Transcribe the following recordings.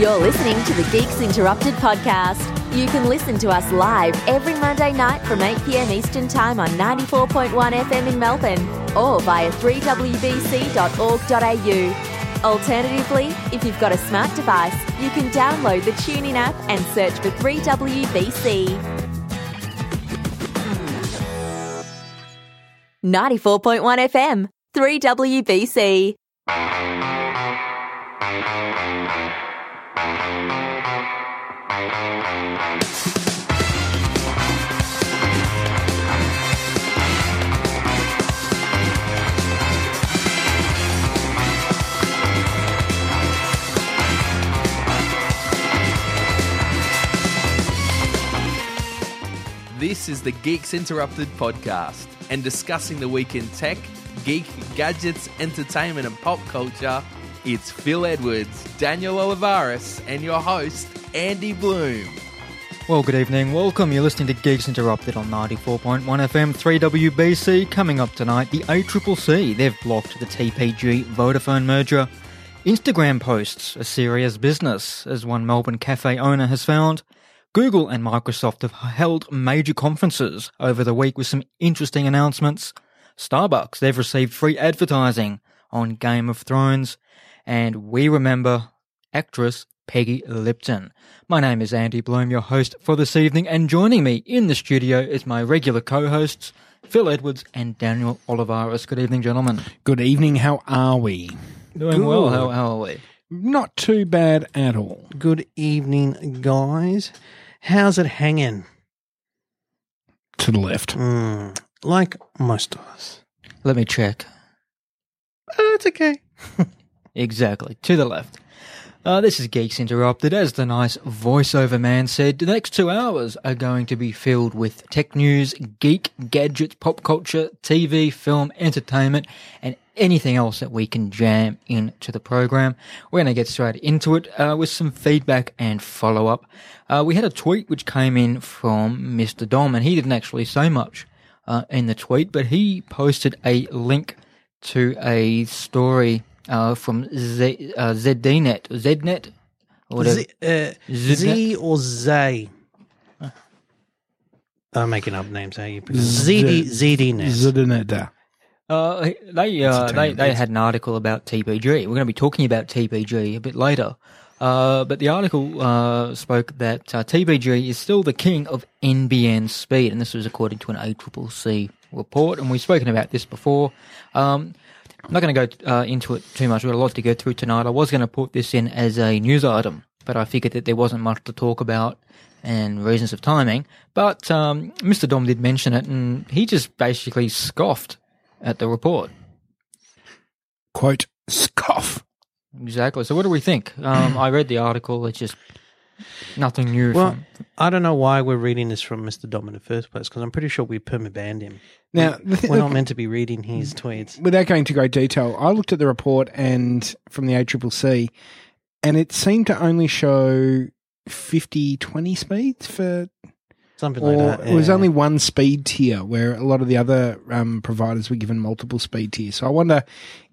You're listening to the Geeks Interrupted podcast. You can listen to us live every Monday night from 8 pm Eastern Time on 94.1 FM in Melbourne or via 3wbc.org.au. Alternatively, if you've got a smart device, you can download the TuneIn app and search for 3WBC. 94.1 FM, 3WBC. This is the Geeks Interrupted podcast, and discussing the week in tech, geek, gadgets, entertainment, and pop culture. It's Phil Edwards, Daniel Olivares, and your host, Andy Blume. Well, good evening. Welcome. You're listening to Geeks Interrupted on 94.1 FM 3WBC. Coming up tonight, the ACCC. They've blocked the TPG Vodafone merger. Instagram posts a serious business, as one Melbourne cafe owner has found. Google and Microsoft have held major conferences over the week with some interesting announcements. Starbucks, they've received free advertising on Game of Thrones. And we remember actress Peggy Lipton. My name is Andy Blume, your host for this evening, and joining me in the studio is my regular co-hosts, Phil Edwards and Daniel Olivares. Good evening, gentlemen. Good evening. How are we? Doing well. How, how are we? Not too bad at all. Good evening, guys. How's it hanging? To the left. Mm, like most of us. Let me check. Oh, it's okay. Exactly. To the left. Uh, this is Geeks Interrupted. As the nice voiceover man said, the next two hours are going to be filled with tech news, geek, gadgets, pop culture, TV, film, entertainment, and anything else that we can jam into the program. We're going to get straight into it uh, with some feedback and follow up. Uh, we had a tweet which came in from Mr. Dom, and he didn't actually say much uh, in the tweet, but he posted a link to a story uh, from Z, uh, ZDNet, ZNet, or. Z, uh, Z or Zay? I'm making up names. How you pronounce ZD, ZDNet. Zidinetta. Uh, they uh, they they yes. had an article about TPG. We're going to be talking about TPG a bit later. Uh, but the article uh, spoke that uh, TPG is still the king of NBN speed, and this was according to an ACCC report. And we've spoken about this before. Um, I'm not going to go uh, into it too much. We've got a lot to go through tonight. I was going to put this in as a news item, but I figured that there wasn't much to talk about and reasons of timing. But um, Mr. Dom did mention it, and he just basically scoffed at the report. Quote, scoff. Exactly. So, what do we think? Um, I read the article. It's just nothing new. Well, from, I don't know why we're reading this from Mr. Dom in the first place because I'm pretty sure we perma banned him. Now, the thi- We're not meant to be reading his tweets. without going into great detail, I looked at the report and from the ACCC, and it seemed to only show 50 20 speeds for Something or like that. it was only one speed tier where a lot of the other um, providers were given multiple speed tiers. So I wonder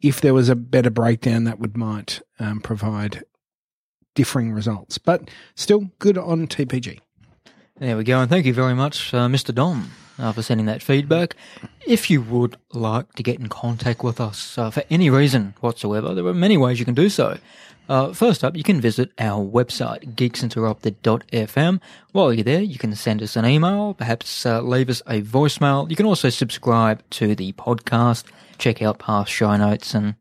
if there was a better breakdown that would might um, provide differing results. But still good on TPG. there we go. And thank you very much, uh, Mr. Dom, uh, for sending that feedback. If you would like to get in contact with us uh, for any reason whatsoever, there are many ways you can do so. Uh, first up, you can visit our website, geeksinterrupted.fm. While you're there, you can send us an email, perhaps uh, leave us a voicemail. You can also subscribe to the podcast, check out past show notes, and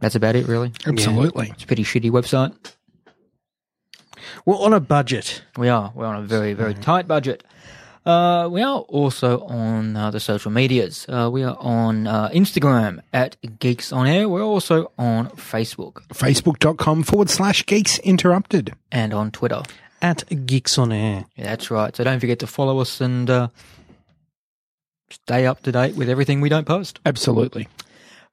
that's about it, really. Absolutely. It's a pretty shitty website. We're on a budget. We are. We're on a very, very tight budget. Uh, we are also on uh, the social medias. Uh, we are on uh, Instagram at Geeks On Air. We're also on Facebook Facebook.com forward slash geeks interrupted. and on Twitter. At Geeks on Air. Yeah, that's right. So don't forget to follow us and uh, stay up to date with everything we don't post. Absolutely.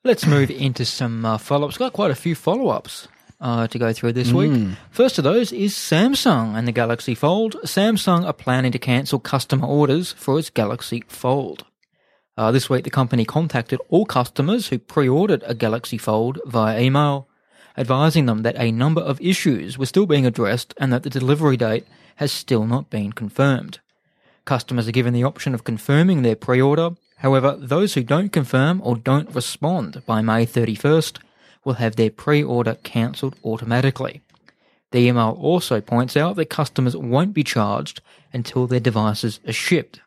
Let's move into some uh, follow ups. Got quite a few follow ups uh, to go through this week. First of those is Samsung and the Galaxy Fold. Samsung are planning to cancel customer orders for its Galaxy Fold. Uh, this week, the company contacted all customers who pre ordered a Galaxy Fold via email. advising them that a number of issues were still being addressed and that the delivery date has still not been confirmed. Customers are given the option of confirming their pre-order. However, those who don't confirm or don't respond by May 31st will have their pre-order cancelled automatically. The email also points out that customers won't be charged until their devices are shipped.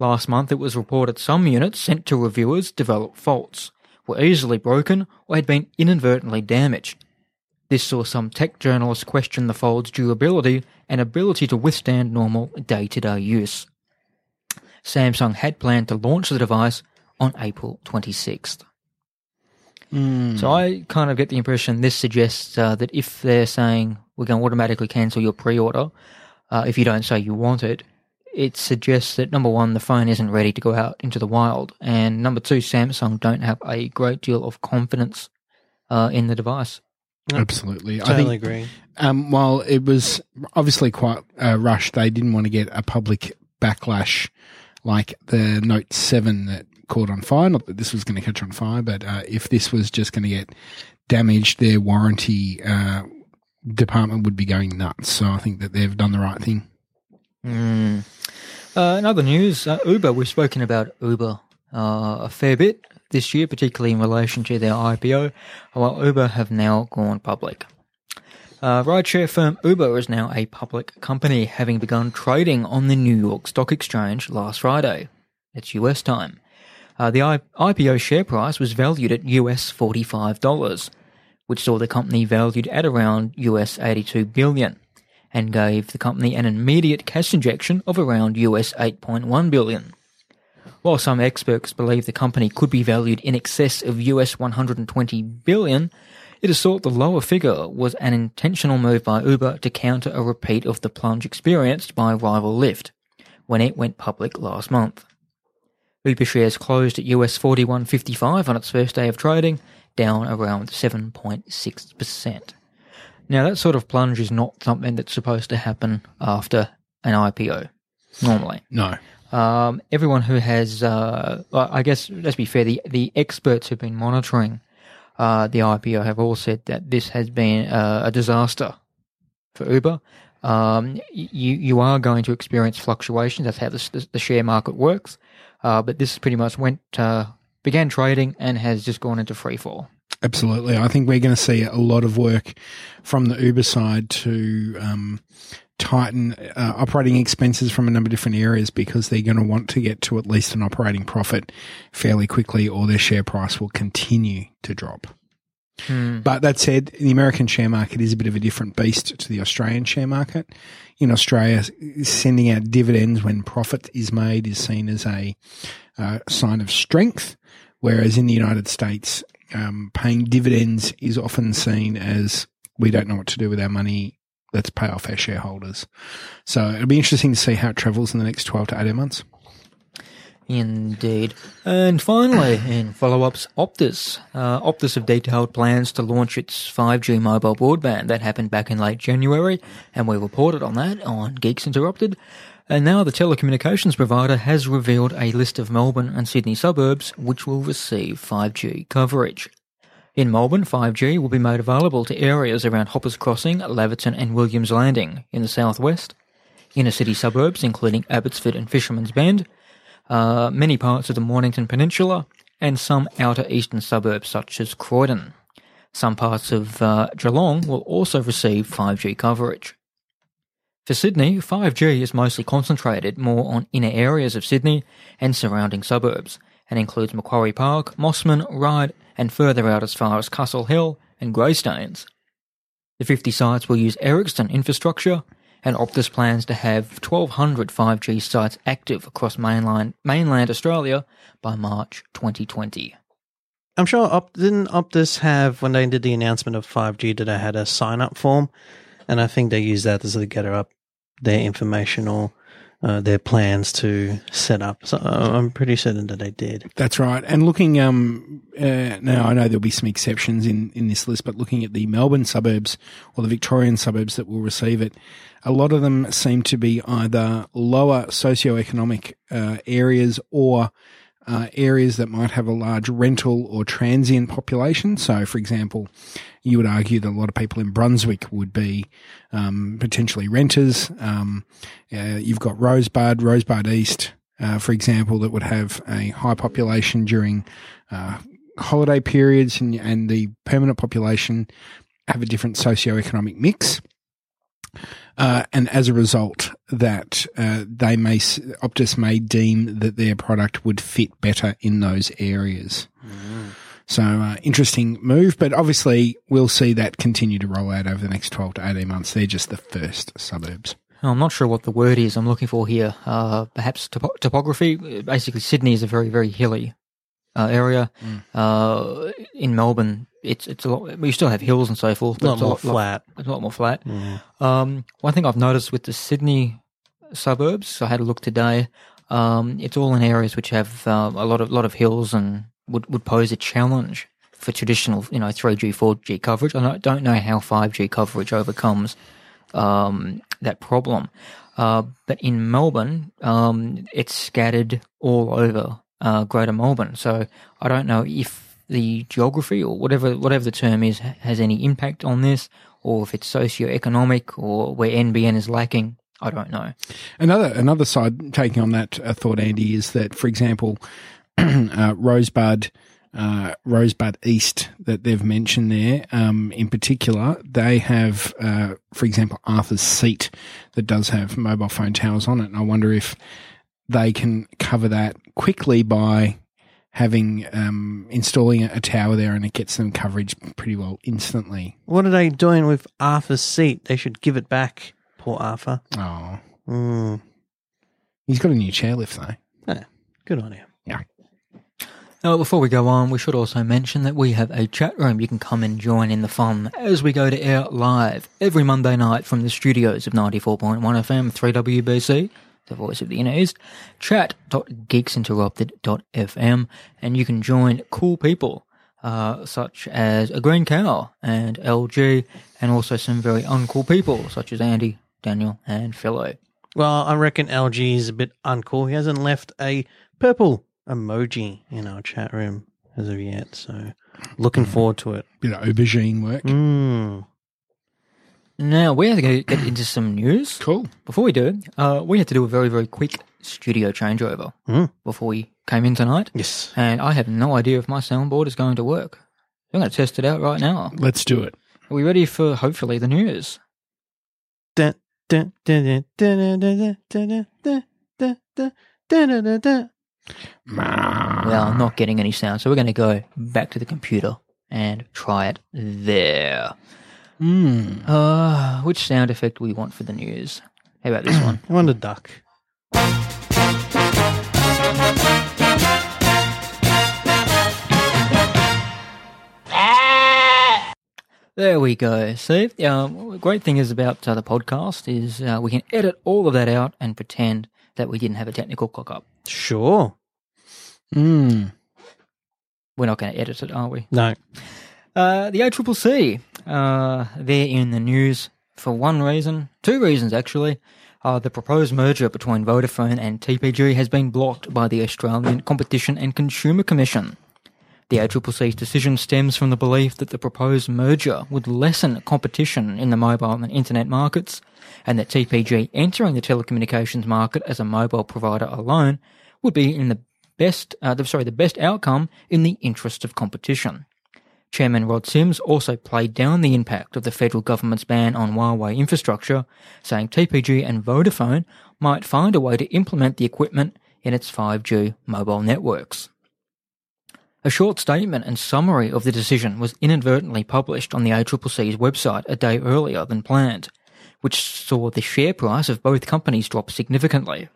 Last month it was reported some units sent to reviewers developed faults, were easily broken, or had been inadvertently damaged. This saw some tech journalists question the fold's durability and ability to withstand normal day to day use. Samsung had planned to launch the device on April 26th. So I kind of get the impression this suggests uh, that if they're saying we're going to automatically cancel your pre-order uh, if you don't say you want it, it suggests that number one, the phone isn't ready to go out into the wild, and number two, Samsung don't have a great deal of confidence uh, in the device. Absolutely. I Totally think agree. um, while it was obviously quite uh, rushed, they didn't want to get a public backlash like the Note 7 that caught on fire. Not that this was going to catch on fire, but uh, if this was just going to get damaged, their warranty uh, department would be going nuts. So I think that they've done the right thing. Mm. Uh, in other news, uh, Uber, we've spoken about Uber uh, a fair bit this year, particularly in relation to their IPO, while Uber have now gone public. Uh, rideshare firm Uber is now a public company, having begun trading on the New York Stock Exchange last Friday. It's US time. Uh, the I- IPO share price was valued at US $45, which saw the company valued at around US 82 billion and gave the company an immediate cash injection of around US 8.1 billion. While some experts believe the company could be valued in excess of US 120 billion, it is thought the lower figure was an intentional move by Uber to counter a repeat of the plunge experienced by rival Lyft when it went public last month. Uber shares closed at US 41.55 on its first day of trading, down around 7.6%. Now, that sort of plunge is not something that's supposed to happen after an IPO, normally. No. Um, everyone who has, uh, I guess, let's be fair, the, the experts who've been monitoring uh, the IPO have all said that this has been uh, a disaster for Uber. Um, you you are going to experience fluctuations. That's how the, the share market works. Uh, but this pretty much went uh, began trading and has just gone into free fall. Absolutely. I think we're going to see a lot of work from the Uber side to um, tighten uh, operating expenses from a number of different areas because they're going to want to get to at least an operating profit fairly quickly or their share price will continue to drop. But that said, the American share market is a bit of a different beast to the Australian share market. In Australia, sending out dividends when profit is made is seen as a uh, sign of strength, whereas in the United States, um, paying dividends is often seen as we don't know what to do with our money. Let's pay off our shareholders. So it'll be interesting to see how it travels in the next 12 to 18 months. Indeed. And finally, in follow-ups, Optus. Uh, Optus have detailed plans to launch its 5G mobile broadband. That happened back in late January, and we reported on that on Geeks Interrupted. And now the telecommunications provider has revealed a list of Melbourne and Sydney suburbs which will receive 5G coverage. In Melbourne, 5G will be made available to areas around Hoppers Crossing, Laverton and Williams Landing in the southwest, inner city suburbs including Abbotsford and Fisherman's Bend, uh, many parts of the Mornington Peninsula, and some outer eastern suburbs such as Croydon. Some parts of uh, Geelong will also receive 5G coverage. For Sydney, 5G is mostly concentrated more on inner areas of Sydney and surrounding suburbs, and includes Macquarie Park, Mosman, Ryde, and further out as far as Castle Hill and Greystanes. The 50 sites will use Ericsson infrastructure, and Optus plans to have 1,200 5G sites active across mainland, mainland Australia by March 2020. I'm sure Op- didn't Optus have when they did the announcement of 5G that they had a sign up form, and I think they used that to gather up their information or uh, their plans to set up. So uh, I'm pretty certain that they did. That's right. And looking, um, uh, now I know there'll be some exceptions in, in this list, but looking at the Melbourne suburbs or the Victorian suburbs that will receive it, a lot of them seem to be either lower socioeconomic uh, areas or uh, areas that might have a large rental or transient population. So, for example, you would argue that a lot of people in Brunswick would be um, potentially renters. Um, uh, you've got Rosebud, Rosebud East, uh, for example, that would have a high population during uh, holiday periods, and, and the permanent population have a different socioeconomic mix. Uh, and as a result, that uh, they may Optus may deem that their product would fit better in those areas. So uh, interesting move, but obviously we'll see that continue to roll out over the next twelve to eighteen months. They're just the first suburbs. I'm not sure what the word is I'm looking for here. Uh, perhaps topo- topography. Basically, Sydney is a very, very hilly uh, area. Uh, in Melbourne, it's it's a lot. We still have hills and so forth. A lot it's more flat. It's a lot more flat. Um, one thing I've noticed with the Sydney suburbs, I had a look today. Um, it's all in areas which have uh, a lot of lot of hills and would, would pose a challenge for traditional, you know, 3G, 4G coverage. I don't- don't know how 5G coverage overcomes um, that problem. Uh, but in Melbourne, um, it's scattered all over uh, Greater Melbourne. So I don't know if the geography or whatever whatever the term is has any impact on this, or if it's socio-economic or where NBN is lacking. I don't know. Another another side taking on that uh, thought, Andy, is that, for example, uh, Rosebud, uh, Rosebud East that they've mentioned there, um, in particular, they have, uh, for example, Arthur's Seat that does have mobile phone towers on it, and I wonder if they can cover that quickly by having um, installing a, a tower there, and it gets them coverage pretty well instantly. What are they doing with Arthur's seat? They should give it back. Poor Arthur. Oh, Mm. he's got a new chairlift though. Yeah, good on you. Now, before we go on, we should also mention that we have a chat room. You can come and join in the fun as we go to air live every Monday night from the studios of 94.1 FM, 3WBC, the voice of the inner east, chat.geeksinterrupted.fm, and you can join cool people, uh, such as a green cow and LG, and also some very uncool people, such as Andy, Daniel, and Philo. Well, I reckon LG is a bit uncool. He hasn't left a purple emoji in our chat room as of yet. So, looking forward to it. Bit of aubergine work. Mm. Now we're going to get into some news. Cool. Before we do, uh, we had to do a very, very quick studio changeover mm. before we came in tonight. Yes. And I have no idea if my soundboard is going to work. I'm going to test it out right now. Let's do it. Are we ready for hopefully the news? Well, I'm not getting any sound, so we're going to go back to the computer and try it there. Mm. Uh, which sound effect do we want for the news? How about this one? I want a duck. There we go. See, um, the great thing is about uh, the podcast is uh, we can edit all of that out and pretend that we didn't have a technical cock up. Sure. Mm. We're not going to edit it, are we? No. Uh, the ACCC, uh, they're in the news for one reason, two reasons actually. Uh, the proposed merger between Vodafone and TPG has been blocked by the Australian Competition and Consumer Commission. The ACCC's decision stems from the belief that the proposed merger would lessen competition in the mobile and internet markets, and that TPG entering the telecommunications market as a mobile provider alone would be in the best, uh, sorry, the best outcome in the interest of competition. Chairman Rod Sims also played down the impact of the federal government's ban on Huawei infrastructure, saying TPG and Vodafone might find a way to implement the equipment in its 5G mobile networks. A short statement and summary of the decision was inadvertently published on the ACCC's website a day earlier than planned, which saw the share price of both companies drop significantly.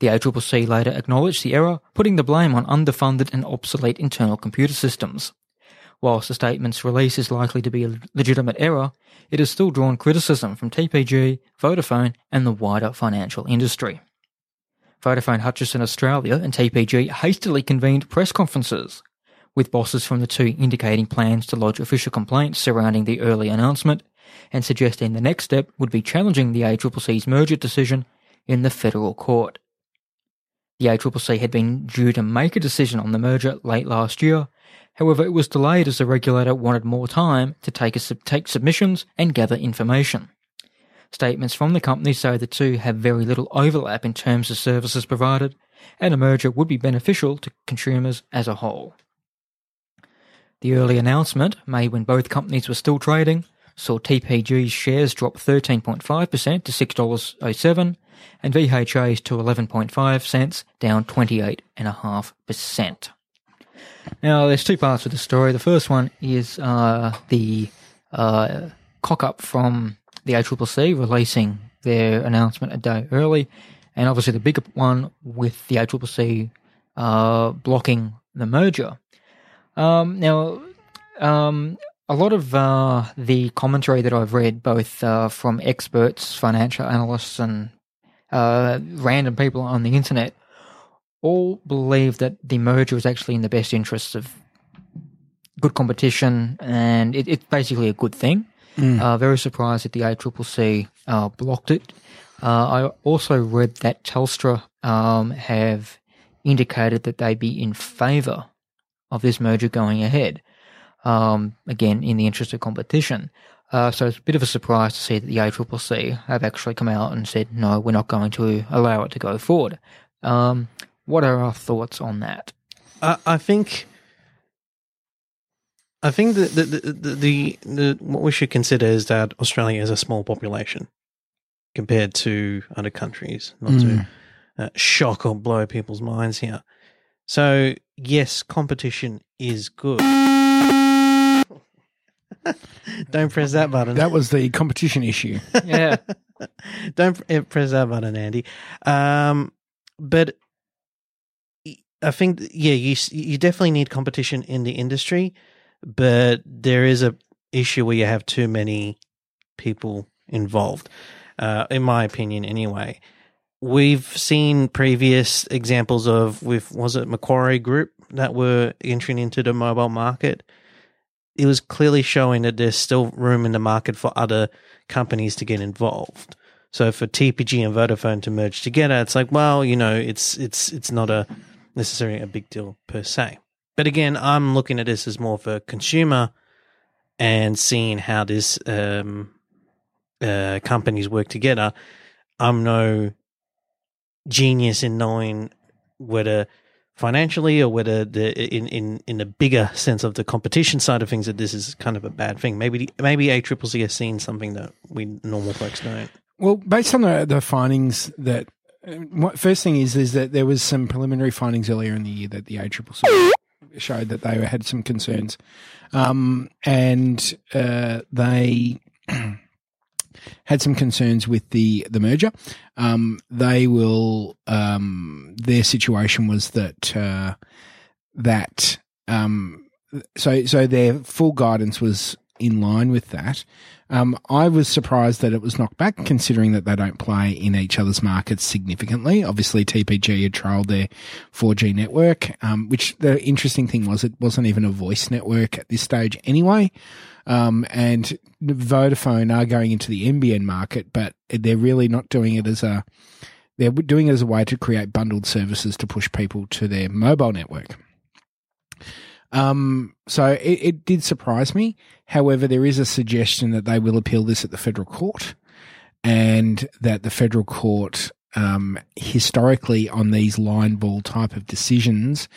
The ACCC later acknowledged the error, putting the blame on underfunded and obsolete internal computer systems. Whilst the statement's release is likely to be a legitimate error, it has still drawn criticism from TPG, Vodafone, and the wider financial industry. Vodafone Hutchison Australia and TPG hastily convened press conferences, with bosses from the two indicating plans to lodge official complaints surrounding the early announcement and suggesting the next step would be challenging the ACCC's merger decision in the federal court. The ACCC had been due to make a decision on the merger late last year. However, it was delayed as the regulator wanted more time to take, take submissions and gather information. Statements from the company say the two have very little overlap in terms of services provided, and a merger would be beneficial to consumers as a whole. The early announcement, made when both companies were still trading, saw TPG's shares drop 13.5% to $6.07 and VHA's to 11.5 cents, down 28.5%. Now, there's two parts of the story. The first one is uh, the uh, cock up from the ACCC releasing their announcement a day early, and obviously the bigger one with the ACCC uh, blocking the merger. Um, now, um, a lot of uh, the commentary that I've read, both uh, from experts, financial analysts, and uh, random people on the internet, all believe that the merger is actually in the best interests of good competition, and it, it's basically a good thing. Mm. Uh, very surprised that the ACCC uh, blocked it. Uh, I also read that Telstra um, have indicated that they'd be in favour of this merger going ahead. Um, again, in the interest of competition. Uh, so it's a bit of a surprise to see that the ACCC have actually come out and said, no, we're not going to allow it to go forward. Um, what are our thoughts on that? I, I think. I think that the the, the, the, the, what we should consider is that Australia is a small population compared to other countries. Not mm. to uh, shock or blow people's minds here. So yes, competition is good. Don't press that button. That was the competition issue. yeah. Don't press that button, Andy. Um, but I think, yeah, you you definitely need competition in the industry, but there is a issue where you have too many people involved. Uh, in my opinion, anyway. We've seen previous examples of with was it Macquarie Group that were entering into the mobile market. It was clearly showing that there's still room in the market for other companies to get involved. So for TPG and Vodafone to merge together, it's like, well, you know, it's it's it's not a necessarily a big deal per se. But again, I'm looking at this as more for consumer and seeing how this um, uh, companies work together. I'm no genius in knowing whether financially or whether the in in in the bigger sense of the competition side of things that this is kind of a bad thing. Maybe maybe ACCC has seen something that we normal folks don't. Well, based on the the findings that first thing is is that there was some preliminary findings earlier in the year that the ACCC showed that they had some concerns, um, and uh, they had some concerns with the the merger. Um, they will. Um, their situation was that uh, that um, so so their full guidance was in line with that. Um, I was surprised that it was knocked back, considering that they don't play in each other's markets significantly. Obviously, TPG had trialled their 4G network, um, which the interesting thing was it wasn't even a voice network at this stage anyway. Um, and Vodafone are going into the NBN market, but they're really not doing it as a they're doing it as a way to create bundled services to push people to their mobile network. Um, so it, it did surprise me. However, there is a suggestion that they will appeal this at the federal court, and that the federal court, um, historically on these line ball type of decisions,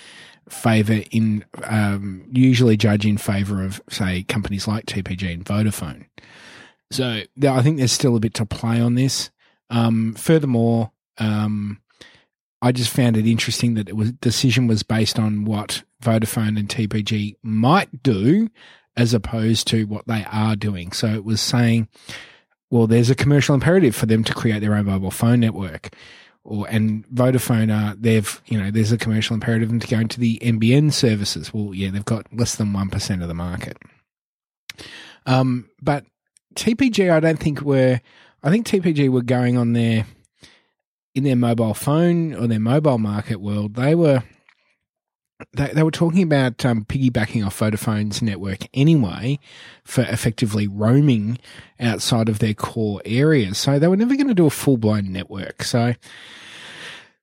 favour in um, usually judge in favour of say companies like TPG and Vodafone. So I think there's still a bit to play on this. Um, furthermore, um, I just found it interesting that it was decision was based on what Vodafone and TPG might do as opposed to what they are doing. So it was saying, well, there's a commercial imperative for them to create their own mobile phone network or and Vodafone are they've you know there's a commercial imperative to go into the NBN services. Well, yeah, they've got less than one percent of the market. Um, but TPG, I don't think were. I think TPG were going on their in their mobile phone or their mobile market world. They were they, they were talking about um, piggybacking off Vodafone's network anyway for effectively roaming outside of their core areas. So they were never going to do a full blown network. So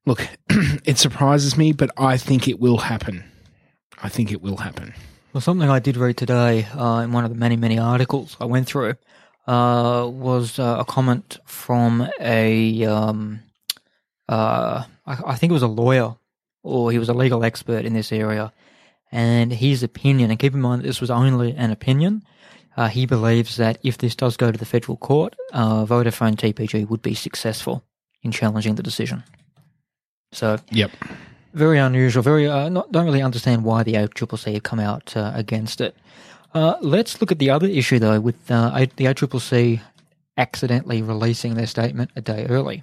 look, it surprises me, but I think it will happen. I think it will happen. Well, something I did read today uh, in one of the many, many articles I went through uh, was uh, a comment from a, um, uh, I, I think it was a lawyer or he was a legal expert in this area. And his opinion, and keep in mind that this was only an opinion, uh, he believes that if this does go to the federal court, uh, Vodafone TPG would be successful in challenging the decision. So, Yep. very unusual. Very uh, not, don't really understand why the ACCC have come out uh, against it. Uh, let's look at the other issue though, with uh, A- the ACCC accidentally releasing their statement a day early.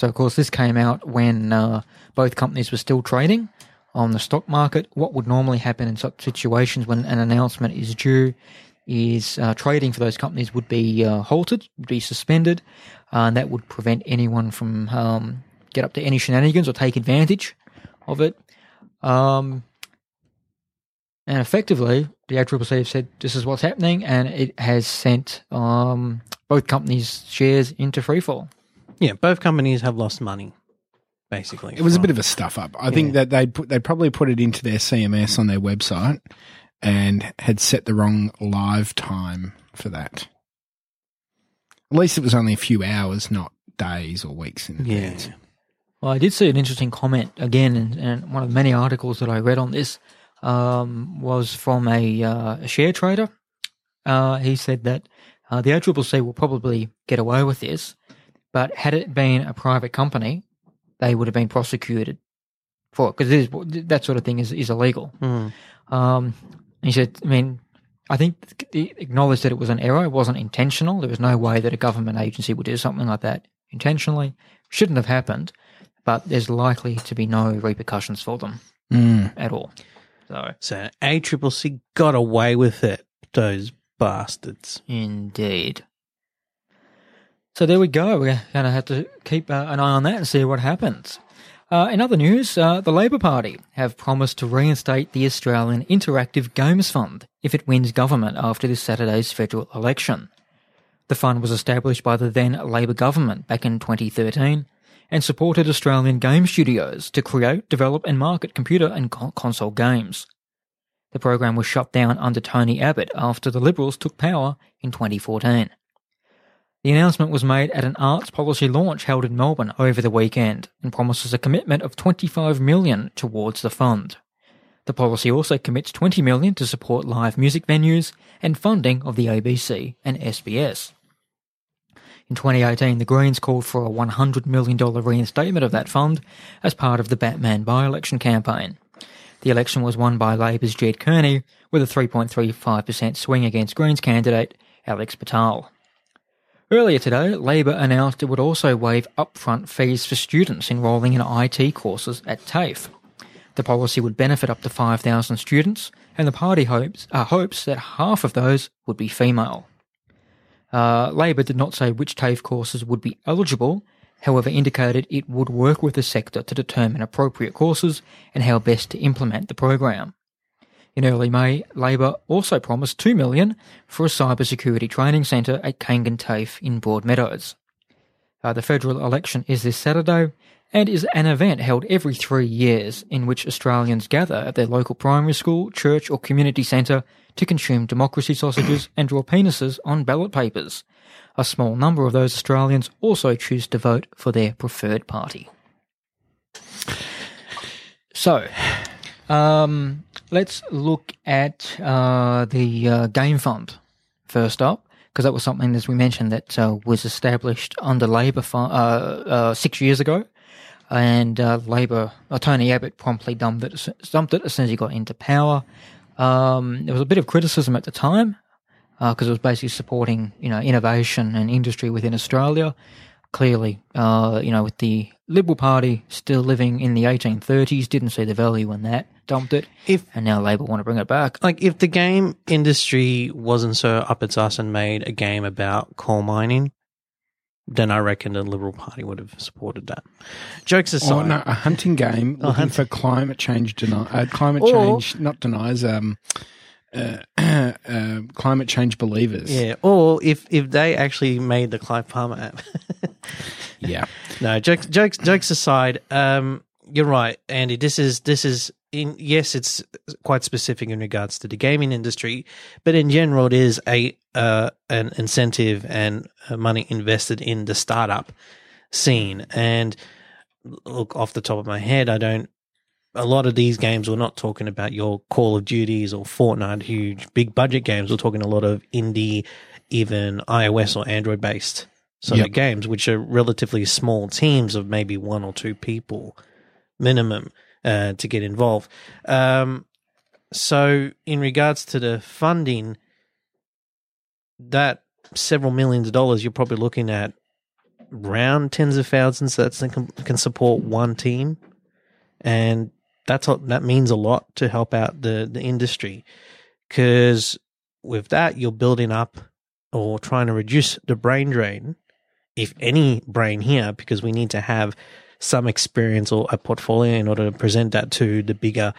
So of course this came out when uh, both companies were still trading on the stock market. What would normally happen in such situations when an announcement is due is uh, trading for those companies would be uh, halted, would be suspended, uh, and that would prevent anyone from um, get up to any shenanigans or take advantage of it. Um, and effectively, the ACCC have said this is what's happening, and it has sent um, both companies' shares into freefall. Yeah, both companies have lost money, basically. It was a bit of a stuff up. I think that they put they probably put it into their CMS on their website and had set the wrong live time for that. At least it was only a few hours, not days or weeks in Yeah. advance. Well, I did see an interesting comment again, and, and one of the many articles that I read on this um, was from a, uh, a share trader. Uh, he said that uh, the ACCC will probably get away with this, but had it been a private company, they would have been prosecuted for it because that sort of thing is, is illegal. Hmm. Um, he said, I mean, I think he acknowledged that it was an error. It wasn't intentional. There was no way that a government agency would do something like that intentionally. Shouldn't have happened, but there's likely to be no repercussions for them Mm. at all. So, So ACCC got away with it, those bastards. indeed. So there we go. We're going to have to keep uh, an eye on that and see what happens. Uh, in other news, uh, the Labor Party have promised to reinstate the Australian Interactive Games Fund if it wins government after this Saturday's federal election. The fund was established by the then Labor government back in 2013 and supported Australian game studios to create, develop, and market computer and co- console games. The program was shut down under Tony Abbott after the Liberals took power in 2014. The announcement was made at an arts policy launch held in Melbourne over the weekend and promises a commitment of 25 million towards the fund. The policy also commits 20 million to support live music venues and funding of the ABC and SBS. In 2018, the Greens called for a $100 million reinstatement of that fund as part of the Batman by-election campaign. The election was won by Labor's Ged Kearney with a 3.35% swing against Greens candidate Alex Bhathal. Earlier today, Labor announced it would also waive upfront fees for students enrolling in IT courses at TAFE. The policy would benefit up to 5,000 students, and the party hopes, uh, hopes that half of those would be female. Uh, Labor did not say which TAFE courses would be eligible, however, indicated it would work with the sector to determine appropriate courses and how best to implement the program. In early May, Labor also promised two million for a cybersecurity training centre at Kangan TAFE in Broadmeadows. Uh, the federal election is this Saturday and is an event held every three years in which Australians gather at their local primary school, church, or community centre to consume democracy sausages and draw penises on ballot papers. A small number of those Australians also choose to vote for their preferred party. So, um, let's look at uh, the uh, Game Fund first up, because that was something, as we mentioned, that uh, was established under Labor fu- uh, uh, six years ago. And uh, Labor, Tony Abbott promptly dumped it, dumped it as soon as he got into power. Um, there was a bit of criticism at the time because it was basically supporting, you know, innovation and industry within Australia. Clearly, you know, with the Liberal Party still living in the 1830s, didn't see the value in that, dumped it, If and now Labor want to bring it back. like if the game industry wasn't so up its ass and made a game about coal mining, then I reckon the Liberal Party would have supported that. Jokes aside, Or no, a hunting game Oh, looking hunt- for climate change deny, uh, climate Or- change not denies um uh, uh, climate change believers. yeah. Or if if they actually made the Clive Palmer app, yeah. No, jokes, jokes, jokes aside, um, you're right, Andy. This is this is in yes, it's quite specific in regards to the gaming industry, but in general, it is a uh, an incentive and uh, money invested in the startup scene. And look, off the top of my head, I don't. A lot of these games, we're not talking about your Call of Duties or Fortnite, huge big budget games. We're talking a lot of indie, even iOS or Android based sort Yep. of games, which are relatively small teams of maybe one or two people minimum uh, to get involved. Um, so, in regards to the funding, that several millions of dollars, you're probably looking at round tens of thousands that can, can support one team, and that's a, that means a lot to help out the the industry because with that you're building up or trying to reduce the brain drain, if any brain here, because we need to have some experience or a portfolio in order to present that to the bigger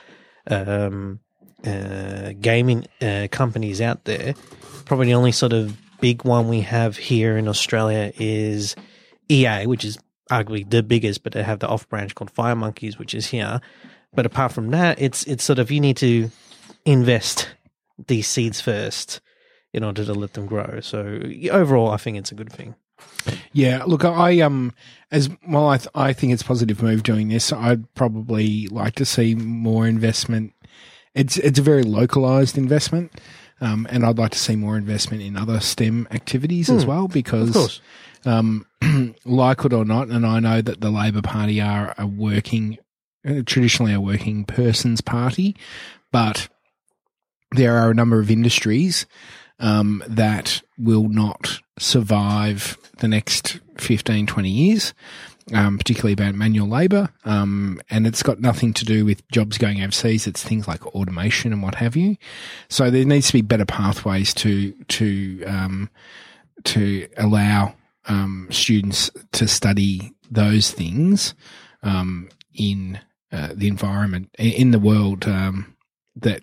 um, uh, gaming uh, companies out there. Probably the only sort of big one we have here in Australia is EA, which is arguably the biggest, but they have the off branch called Firemonkeys, which is here. But apart from that, it's it's sort of you need to invest these seeds first in order to let them grow. So overall, I think it's a good thing. Yeah, look, I um, as well, I th- I think it's a positive move doing this. I'd probably like to see more investment. It's it's a very localized investment, um, and I'd like to see more investment in other STEM activities as well because, um, like it or not, and I know that the Labor Party are a working, traditionally a working person's party, but there are a number of industries um, that will not survive the next 15, 20 years, um, particularly about manual labour. Um, and it's got nothing to do with jobs going overseas. It's things like automation and what have you. So there needs to be better pathways to, to, um, to allow, um, students to study those things, um, in, uh, the environment, in the world, um, that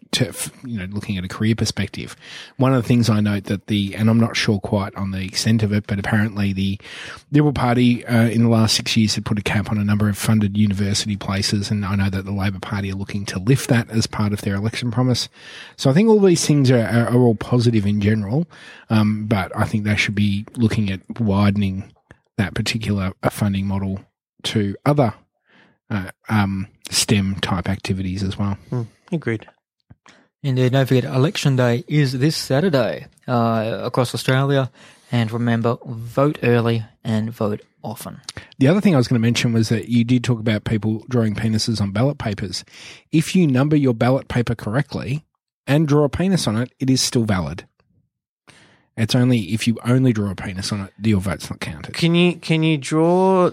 you know looking at a career perspective. One of the things i note that the and i'm not sure quite on the extent of it but apparently the liberal party uh, in the last six years had put a cap on a number of funded university places and i know that the labor party are looking to lift that as part of their election promise. So i think all these things are, are, are all positive in general um, but i think they should be looking at widening that particular uh, funding model to other uh, um, STEM type activities as well. Hmm, agreed. Indeed, don't forget, Election Day is this Saturday uh, across Australia. And remember, vote early and vote often. The other thing I was going to mention was that you did talk about people drawing penises on ballot papers. If you number your ballot paper correctly and draw a penis on it, it is still valid. It's only if you only draw a penis on it, your vote's not counted. Can you can you draw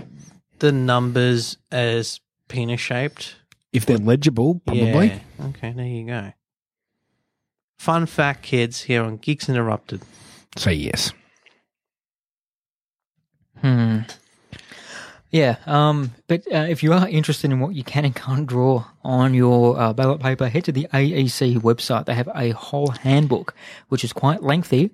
the numbers as penis shaped? If they're legible, probably. Yeah. Okay, there you go. Fun fact, kids, here on Geeks Interrupted. Say yes. Hmm. Yeah, um, but uh, if you are interested in what you can and can't draw on your uh, ballot paper, head to the AEC website. They have a whole handbook, which is quite lengthy,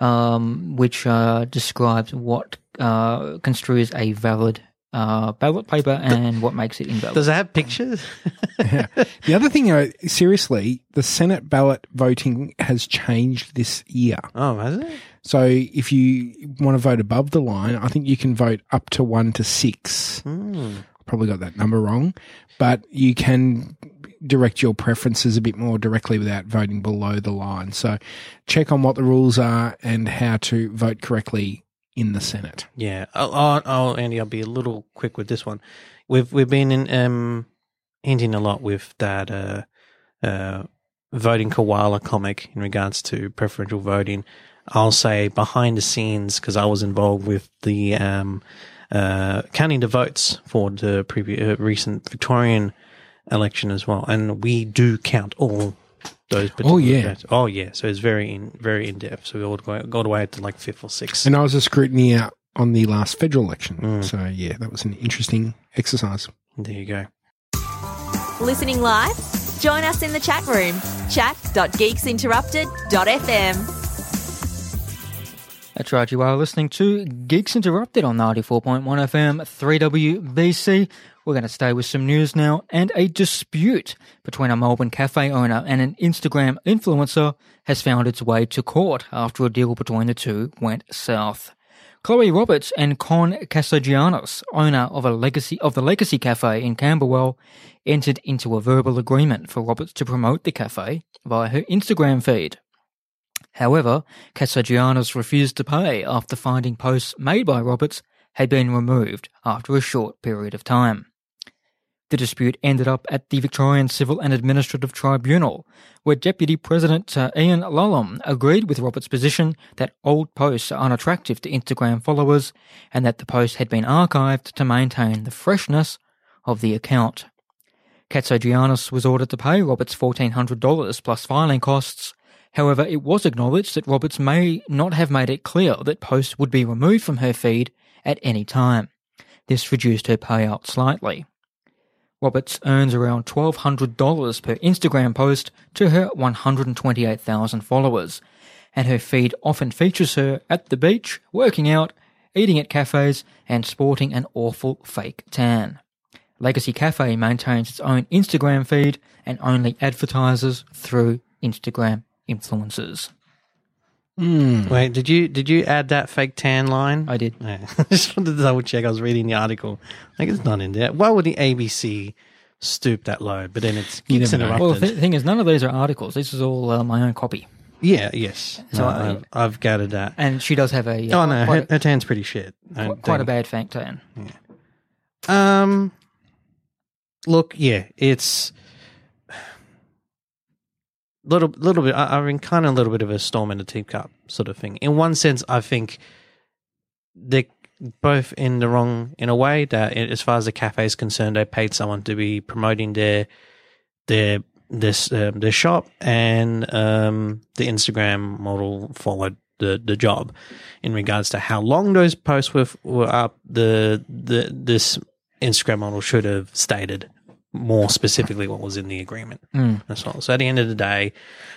um, which uh, describes what uh, construes a valid uh, ballot paper and what makes it invalid. Does it have pictures? Yeah. The other thing, uh, seriously, the Senate ballot voting has changed this year. oh, has it? So if you want to vote above the line, I think you can vote up to one to six. Hmm. Probably got that number wrong, but you can direct your preferences a bit more directly without voting below the line. So check on what the rules are and how to vote correctly in the Senate. Yeah. Oh, Andy, I'll be a little quick with this one. We've we've been in, um, hinting a lot with that uh, uh, voting koala comic in regards to preferential voting. I'll say behind the scenes because I was involved with the um, uh, counting the votes for the uh, recent Victorian election as well, and we do count all those. particular yeah. votes. oh yeah. So it's very in very in depth. So we all got, go away to like fifth or sixth. And I was a scrutineer on the last federal election. Mm. So yeah, that was an interesting exercise. there you go. Listening live? Join us in the chat room. chat.geeksinterrupted.fm. That's right, you are listening to Geeks Interrupted on 94.1 FM 3WBC. We're going to stay with some news now and a dispute between a Melbourne cafe owner and an Instagram influencer has found its way to court after a deal between the two went south. Chloe Roberts and Con Casagianos, owner of a legacy of the Legacy Cafe in Camberwell, entered into a verbal agreement for Roberts to promote the cafe via her Instagram feed. However, Casagianos refused to pay after finding posts made by Roberts had been removed after a short period of time. The dispute ended up at the Victorian Civil and Administrative Tribunal, where Deputy President uh, Ian Lulham agreed with Roberts' position that old posts are unattractive to Instagram followers and that the post had been archived to maintain the freshness of the account. Katsogiannis was ordered to pay Roberts $1,400 plus filing costs. However, it was acknowledged that Roberts may not have made it clear that posts would be removed from her feed at any time. This reduced her payout slightly. Roberts earns around $1,200 per Instagram post to her 128,000 followers, and her feed often features her at the beach, working out, eating at cafes, and sporting an awful fake tan. Legacy Cafe maintains its own Instagram feed and only advertises through Instagram influencers. Wait, did you did you add that fake tan line? I did. Yeah. I just wanted to double check. I was reading the article. I think it's not in there. Why would the ABC stoop that low? But then it's You Geeks know. interrupted. Well, the thing is, none of these are articles. This is all uh, my own copy. yeah, yes. So So I- I've, I've gathered that. And she does have a uh, oh no, quite, her, her tan's pretty shit. I a, don't quite a bad fake tan. Um, look, yeah, it's little little bit. I, I mean, kind of a little bit of a storm in a teacup sort of thing. In one sense, I think they're both in the wrong in a way that, as far as the cafe is concerned, they paid someone to be promoting their their this um, their shop, and um, the Instagram model followed the the job in regards to how long those posts were were up. The the this Instagram model should have stated more specifically what was in the agreement Mm. as well. So at the end of the day,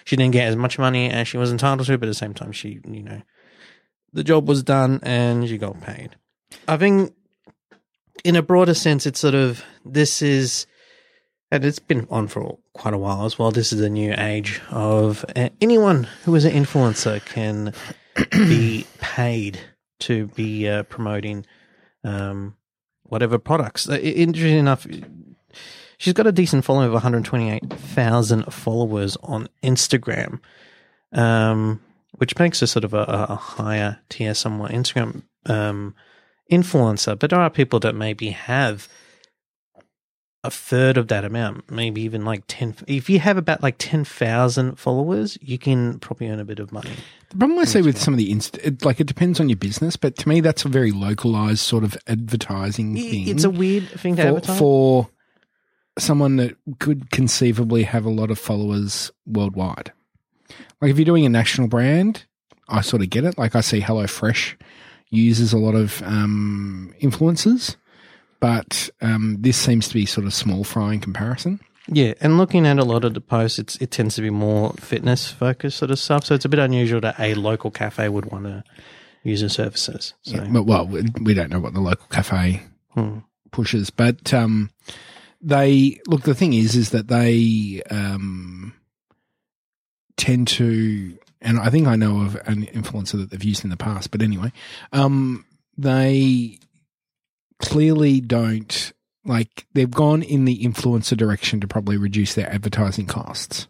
she didn't get as much money as she was entitled to, but at the same time, she you know the job was done and she got paid. I think in a broader sense, it's sort of this is. And it's been on for quite a while as well. This is a new age of uh, anyone who is an influencer can be paid to be uh, promoting um, whatever products. Uh, Interesting enough, she's got a decent following of 128,000 followers on Instagram, um, which makes her sort of a, a higher tier, somewhat Instagram um, influencer. But there are people that maybe have a third of that amount, maybe even like 10. If you have about like 10,000 followers, you can probably earn a bit of money. The problem I see with some of the inst- it, like it depends on your business, but to me that's a very localized sort of advertising thing. It's a weird thing to for, advertise. for someone that could conceivably have a lot of followers worldwide. Like if you're doing a national brand, I sort of get it. Like I see HelloFresh uses a lot of um, influencers, but um, this seems to be sort of small fry in comparison. Yeah, and looking at a lot of the posts, it's it tends to be more fitness focused sort of stuff. So it's a bit unusual that a local cafe would want to use the services. So Yeah, but well, we we don't know what the local cafe Hmm. pushes, but um, they look. The thing is, is that they um, tend to, and I think I know of an influencer that they've used in the past. But anyway, um, they clearly don't like. They've gone in the influencer direction to probably reduce their advertising costs.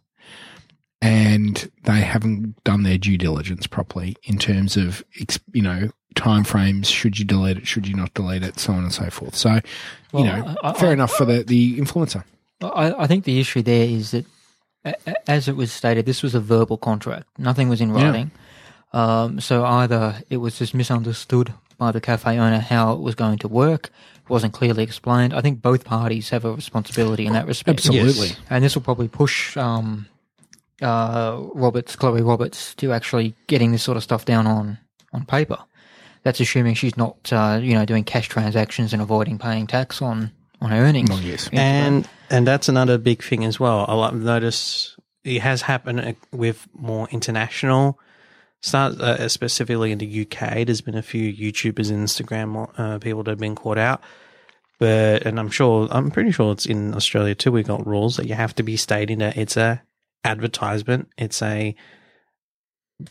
And they haven't done their due diligence properly in terms of, you know, time frames. Should you delete it? Should you not delete it? So on and so forth. So, Well, you know, I- I- fair enough for the, the influencer. I, I think the issue there is that, a- a- as it was stated, this was a verbal contract. Nothing was in Yeah. writing. Um, so either it was just misunderstood by the cafe owner how it was going to work, it wasn't clearly explained. I think both parties have a responsibility in that respect. Absolutely. And this will probably push um, uh, Roberts, Chloe Roberts, to actually getting this sort of stuff down on, on paper. That's assuming she's not, uh, you know, doing cash transactions and avoiding paying tax on, on her earnings. Well, yes. and and that's another big thing as well. I've noticed it has happened uh, with more international start uh, specifically in the UK. There's been a few YouTubers and Instagram uh, people that have been caught out. But and I'm sure I'm pretty sure it's in Australia too. We've got rules that you have to be stating that it's a advertisement. It's a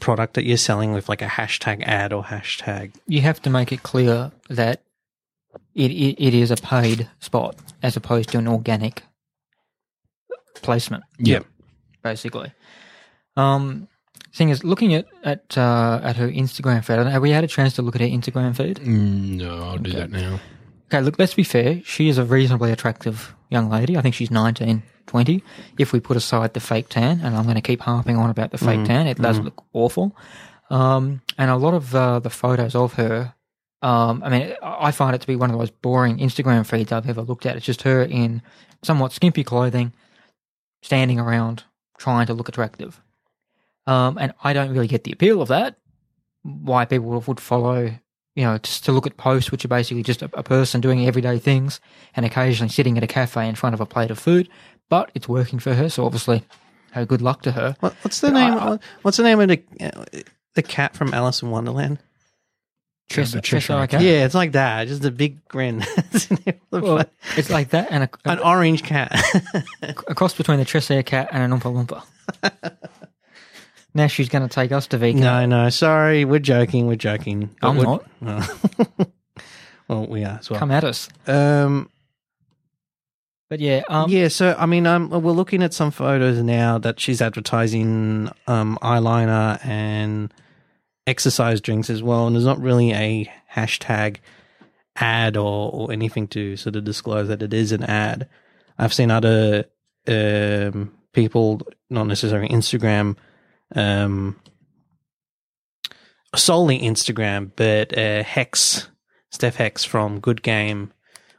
product that you're selling with like a hashtag ad or hashtag. You have to make it clear that it, it, it is a paid spot as opposed to an organic placement. Yeah. basically. Um, thing is, looking at at uh, at her Instagram feed, I don't know, have we had a chance to look at her Instagram feed? Mm, no, I'll do that now. Okay, look, let's be fair. She is a reasonably attractive young lady. I think she's 19, 20. If we put aside the fake tan, and I'm going to keep harping on about the fake tan, it does look awful. Um, and a lot of uh, the photos of her, um, I mean, I I find it to be one of the most boring Instagram feeds I've ever looked at. It's just her in somewhat skimpy clothing, standing around trying to look attractive. Um, and I don't really get the appeal of that. Why people would follow, you know, just to look at posts, which are basically just a, a person doing everyday things and occasionally sitting at a cafe in front of a plate of food. But it's working for her, so obviously, uh, good luck to her. What, what's the I- name? I- what's the name of the uh, the cat from Alice in Wonderland? Cheshire, the Cheshire Cheshire Cat. cat. Yeah, it's like that. Just a big grin. Well, it's like that and a, An orange cat. a cross between the Cheshire cat and an Oompa Loompa. Now she's going to take us to vegan. no, no, sorry. We're joking. We're joking. But I'm we're- not. well, we are as well. Come at us. Um, But yeah, um, yeah, so I mean, um, we're looking at some photos now that she's advertising um, eyeliner and exercise drinks as well, and there's not really a hashtag ad or, or anything to sort of disclose that it is an ad. I've seen other um, people, not necessarily Instagram, um, solely Instagram, but uh, Hex, Steph Hex from Good Game,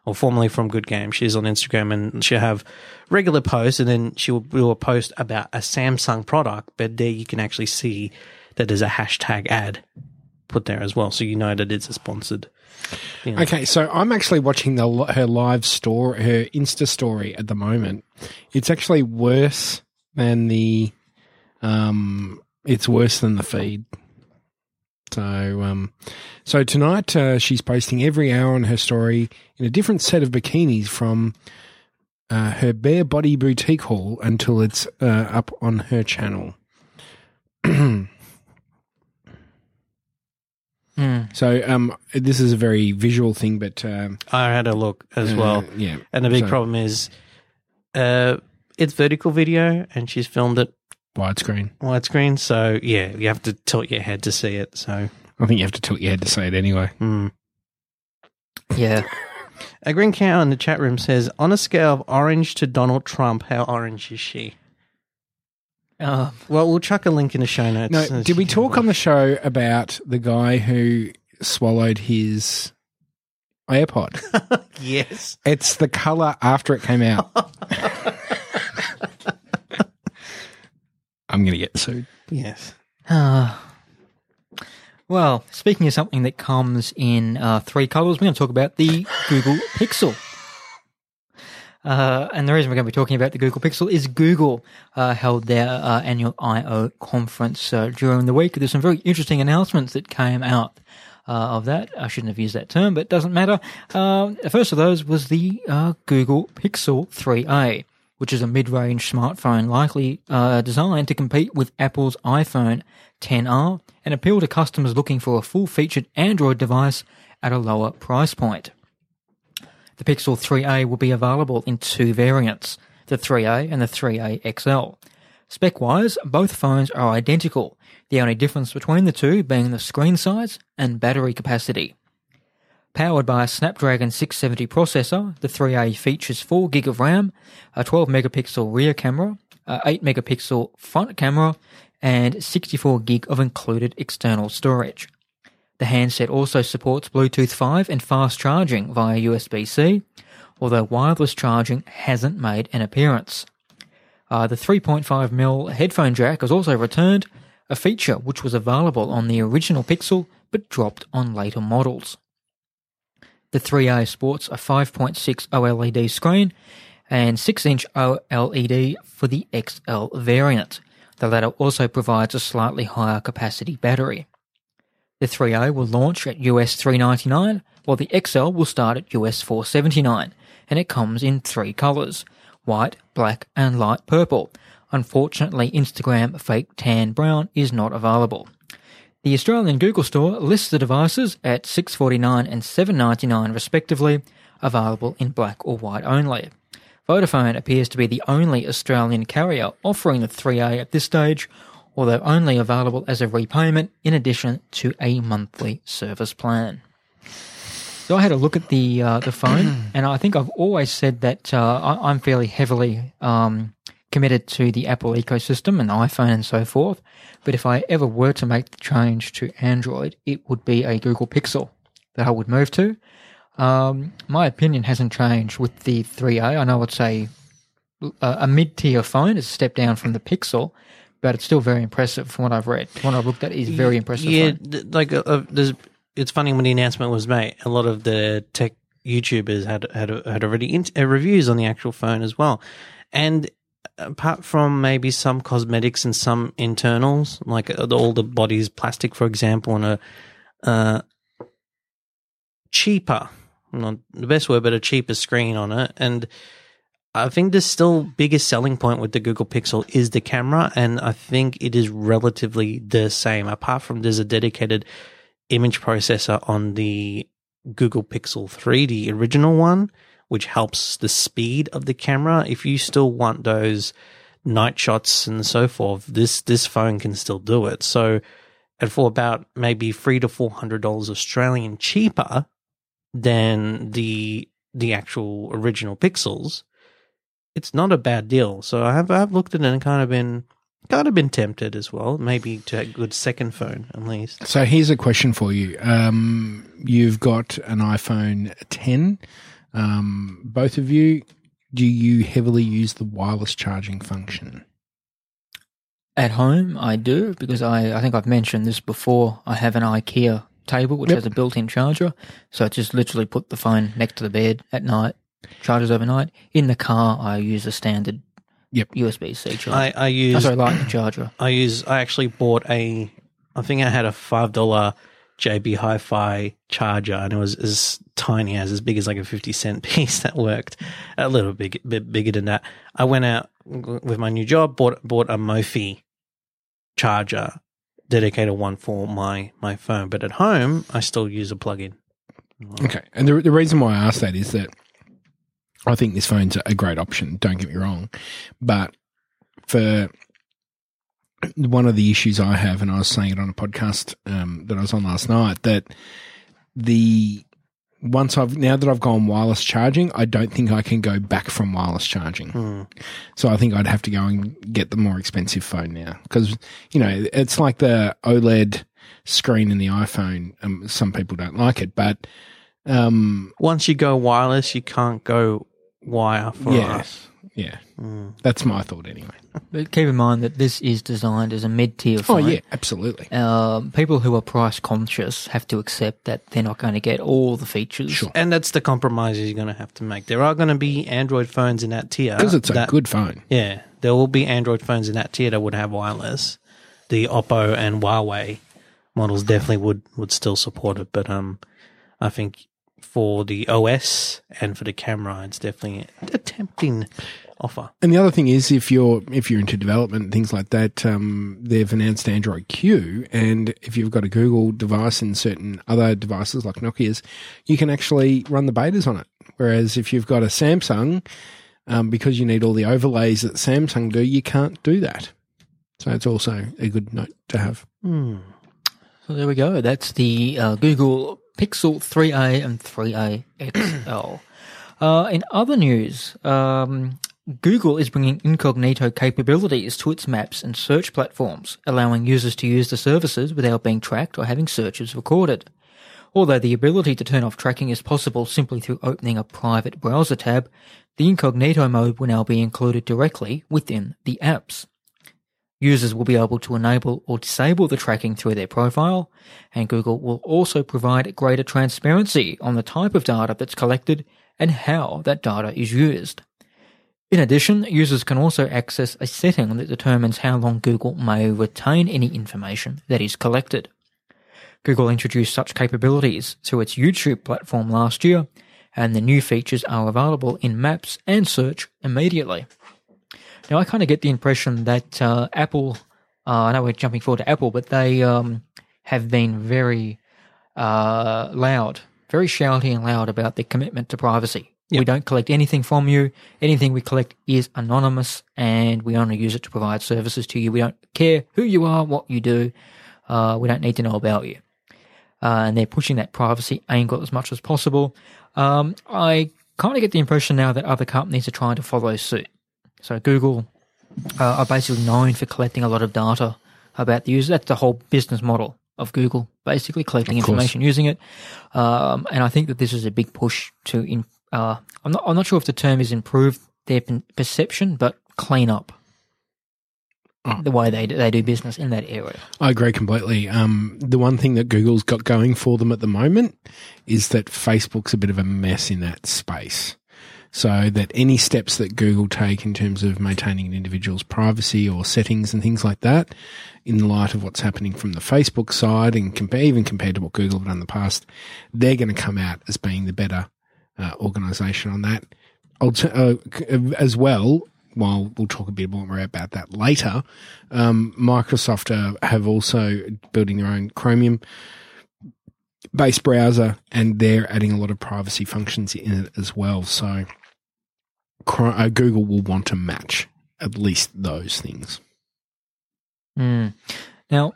or formerly from Good Game. She's on Instagram and she'll have regular posts, and then she will post about a Samsung product, but there you can actually see that there's a hashtag ad put there as well, so you know that it's a sponsored. Okay, so I'm actually watching the her live store, her Insta story at the moment. It's actually worse than the, um, it's worse than the feed. So, um, so tonight uh, she's posting every hour on her story in a different set of bikinis from uh, her bare body boutique haul until it's uh, up on her channel. mm, So, um, this is a very visual thing, but um, I had a look as well. uh, yeah. And the big So- problem is, uh, it's vertical video, and she's filmed it widescreen. widescreen. So yeah, you have to tilt your head to see it. So I think you have to tilt your head to say it anyway. mm. yeah. a green cow in the chat room says, on a scale of orange to Donald Trump, how orange is she? Uh, Well, we'll chuck a link in the show notes. No, did we she can talk on the show about the guy who swallowed his AirPod? yes. it's the color after it came out. I'm going to get sued. Yes. uh, well, speaking of something that comes in uh, three colors, we're going to talk about the Google Pixel. Uh, and the reason we're going to be talking about the Google Pixel is Google uh, held their uh, annual I/O conference uh, during the week. There's some very interesting announcements that came out uh, of that. I shouldn't have used that term, but it doesn't matter. Uh, the first of those was the uh, Google Pixel 3a, which is a mid-range smartphone likely uh, designed to compete with Apple's iPhone 10R and appeal to customers looking for a full-featured Android device at a lower price point. The Pixel 3a will be available in two variants, the 3a and the 3a XL. Spec-wise, both phones are identical, the only difference between the two being the screen size and battery capacity. Powered by a Snapdragon 670 processor, the 3A features 4 GB of RAM, a 12 megapixel rear camera, a 8 megapixel front camera, and 64 gig of included external storage. The handset also supports Bluetooth 5 and fast charging via USB C, although wireless charging hasn't made an appearance. Uh, the 3.5mm headphone jack has also returned, a feature which was available on the original Pixel but dropped on later models. The 3A sports a 5.6 OLED screen and 6 inch OLED for the XL variant. The latter also provides a slightly higher capacity battery. The 3A will launch at US 399, while the XL will start at US 479, and it comes in three colours white, black, and light purple. Unfortunately, Instagram fake tan brown is not available. The Australian Google Store lists the devices at 649 and 799 respectively, available in black or white only. Vodafone appears to be the only Australian carrier offering the 3A at this stage, although only available as a repayment in addition to a monthly service plan. So I had a look at the uh, the phone, and I think I've always said that uh, I, I'm fairly heavily um, committed to the Apple ecosystem and iPhone and so forth. But if I ever were to make the change to Android, it would be a Google Pixel that I would move to. Um, my opinion hasn't changed with the 3A. I know it's a a mid tier phone. It's a step down from the Pixel, but it's still very impressive from what I've read. From what I've looked at, is very impressive. Yeah, th- like uh, uh, there's. It's funny when the announcement was made. A lot of the tech YouTubers had had had already in, uh, reviews on the actual phone as well, and apart from maybe some cosmetics and some internals, like uh, all the body's plastic, for example, and a uh, cheaper, not the best word, but a cheaper screen on it, and I think the still biggest selling point with the Google Pixel is the camera, and I think it is relatively the same. Apart from there's a dedicated image processor on the Google Pixel 3, the original one, which helps the speed of the camera. If you still want those night shots and so forth, this this phone can still do it. So, and for about maybe three to four hundred dollars Australian cheaper than the the actual original Pixels, it's not a bad deal. So I have I've looked at it and kind of been kind of been tempted as well, maybe to a good second phone at least. So here's a question for you. Um, you've got an iPhone 10. Um, both of you, do you heavily use the wireless charging function? At home, I do because I, I think I've mentioned this before. I have an IKEA table which Yep. has a built-in charger, so I just literally put the phone next to the bed at night, charges overnight. In the car, I use a standard Yep. USB C charger. I, I oh, use sorry, lightning charger. I use I actually bought a I think I had a five dollar JB Hi-Fi charger, and it was as tiny as as big as like a fifty cent piece that worked. A little big, bit bigger than that. I went out with my new job, bought bought a Mophie charger, dedicated one for my my phone. But at home, I still use a plug-in. Okay. And the, the reason why I asked that is that I think this phone's a great option. Don't get me wrong. But for one of the issues I have, and I was saying it on a podcast um, that I was on last night, that the once I've now that I've gone wireless charging, I don't think I can go back from wireless charging. Hmm. So I think I'd have to go and get the more expensive phone now because you know it's like the OLED screen in the iPhone. Um, some people don't like it, but um, Once you go wireless, you can't go wire for yeah, us. Yeah, Mm. that's my thought anyway. But keep in mind that this is designed as a mid-tier phone. Oh yeah, absolutely. Um, people who are price conscious have to accept that they're not going to get all the features. Sure. And that's the compromises you're going to have to make. There are going to be Android phones in that tier. Because it's a that- good phone. Yeah, there will be Android phones in that tier that would have wireless. The Oppo and Huawei models definitely would would still support it, but um, I think for the OS and for the camera, it's definitely a tempting offer. And the other thing is, if you're if you're into development and things like that, um, they've announced Android Q, and if you've got a Google device and certain other devices like Nokia's, you can actually run the betas on it. Whereas if you've got a Samsung, um, because you need all the overlays that Samsung do, you can't do that. So it's also a good note to have. Hmm. So there we go. That's the uh, Google Pixel 3a and 3a XL. uh, in other news, um, Google is bringing incognito capabilities to its maps and search platforms, allowing users to use the services without being tracked or having searches recorded. Although the ability to turn off tracking is possible simply through opening a private browser tab, the incognito mode will now be included directly within the apps. Users will be able to enable or disable the tracking through their profile, and Google will also provide greater transparency on the type of data that's collected and how that data is used. In addition, users can also access a setting that determines how long Google may retain any information that is collected. Google introduced such capabilities to its YouTube platform last year, and the new features are available in Maps and Search immediately. Now, I kind of get the impression that uh, Apple, uh, I know we're jumping forward to Apple, but they um, have been very uh, loud, very shouty and loud about their commitment to privacy. We don't collect anything from you. Anything we collect is anonymous, and we only use it to provide services to you. We don't care who you are, what you do. Uh, we don't need to know about you. Uh, and they're pushing that privacy angle as much as possible. Um, I kind of get the impression now that other companies are trying to follow suit. So Google uh, are basically known for collecting a lot of data about the user. That's the whole business model of Google, basically collecting Of information using it. Um, and I think that this is a big push to. In, uh, I'm not. I'm not sure if the term is improve their perception, but clean up Oh. the way they do, they do business in that area. I agree completely. Um, the one thing that Google's got going for them at the moment is that Facebook's a bit of a mess in that space. So that any steps that Google take in terms of maintaining an individual's privacy or settings and things like that, in light of what's happening from the Facebook side and even compared to what Google have done in the past, they're going to come out as being the better uh, organization on that. Alter- uh, as well, while we'll talk a bit more about that later, um, Microsoft uh, have also building their own Chromium based browser, and they're adding a lot of privacy functions in it as well. So uh, Google will want to match at least those things. Mm. Now,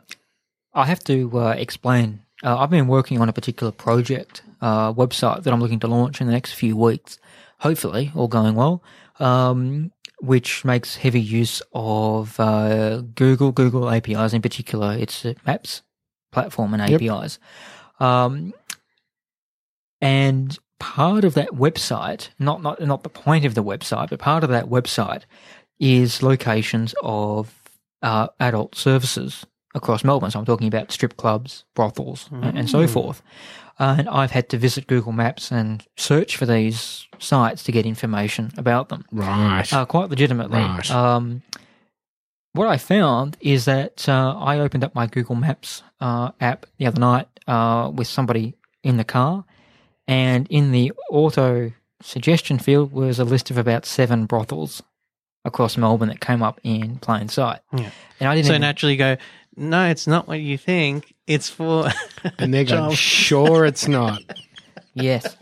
I have to uh, explain. Uh, I've been working on a particular project uh, website that I'm looking to launch in the next few weeks. Hopefully, all going well. Um, which makes heavy use of uh, Google, Google APIs in particular. It's Maps platform and Yep. APIs. Um, and part of that website, not not not the point of the website, but part of that website is locations of uh, adult services across Melbourne. So I'm talking about strip clubs, brothels, and, and so forth. And I've had to visit Google Maps and search for these sites to get information about them, Right. uh, quite legitimately. Right. Um, what I found is that uh, I opened up my Google Maps uh, app the other night uh, with somebody in the car, and in the auto suggestion field was a list of about seven brothels across Melbourne that came up in plain sight. Yeah. And I didn't. So even- naturally, you go, no, it's not what you think. It's for. and they're going, Child- sure, it's not. Yes.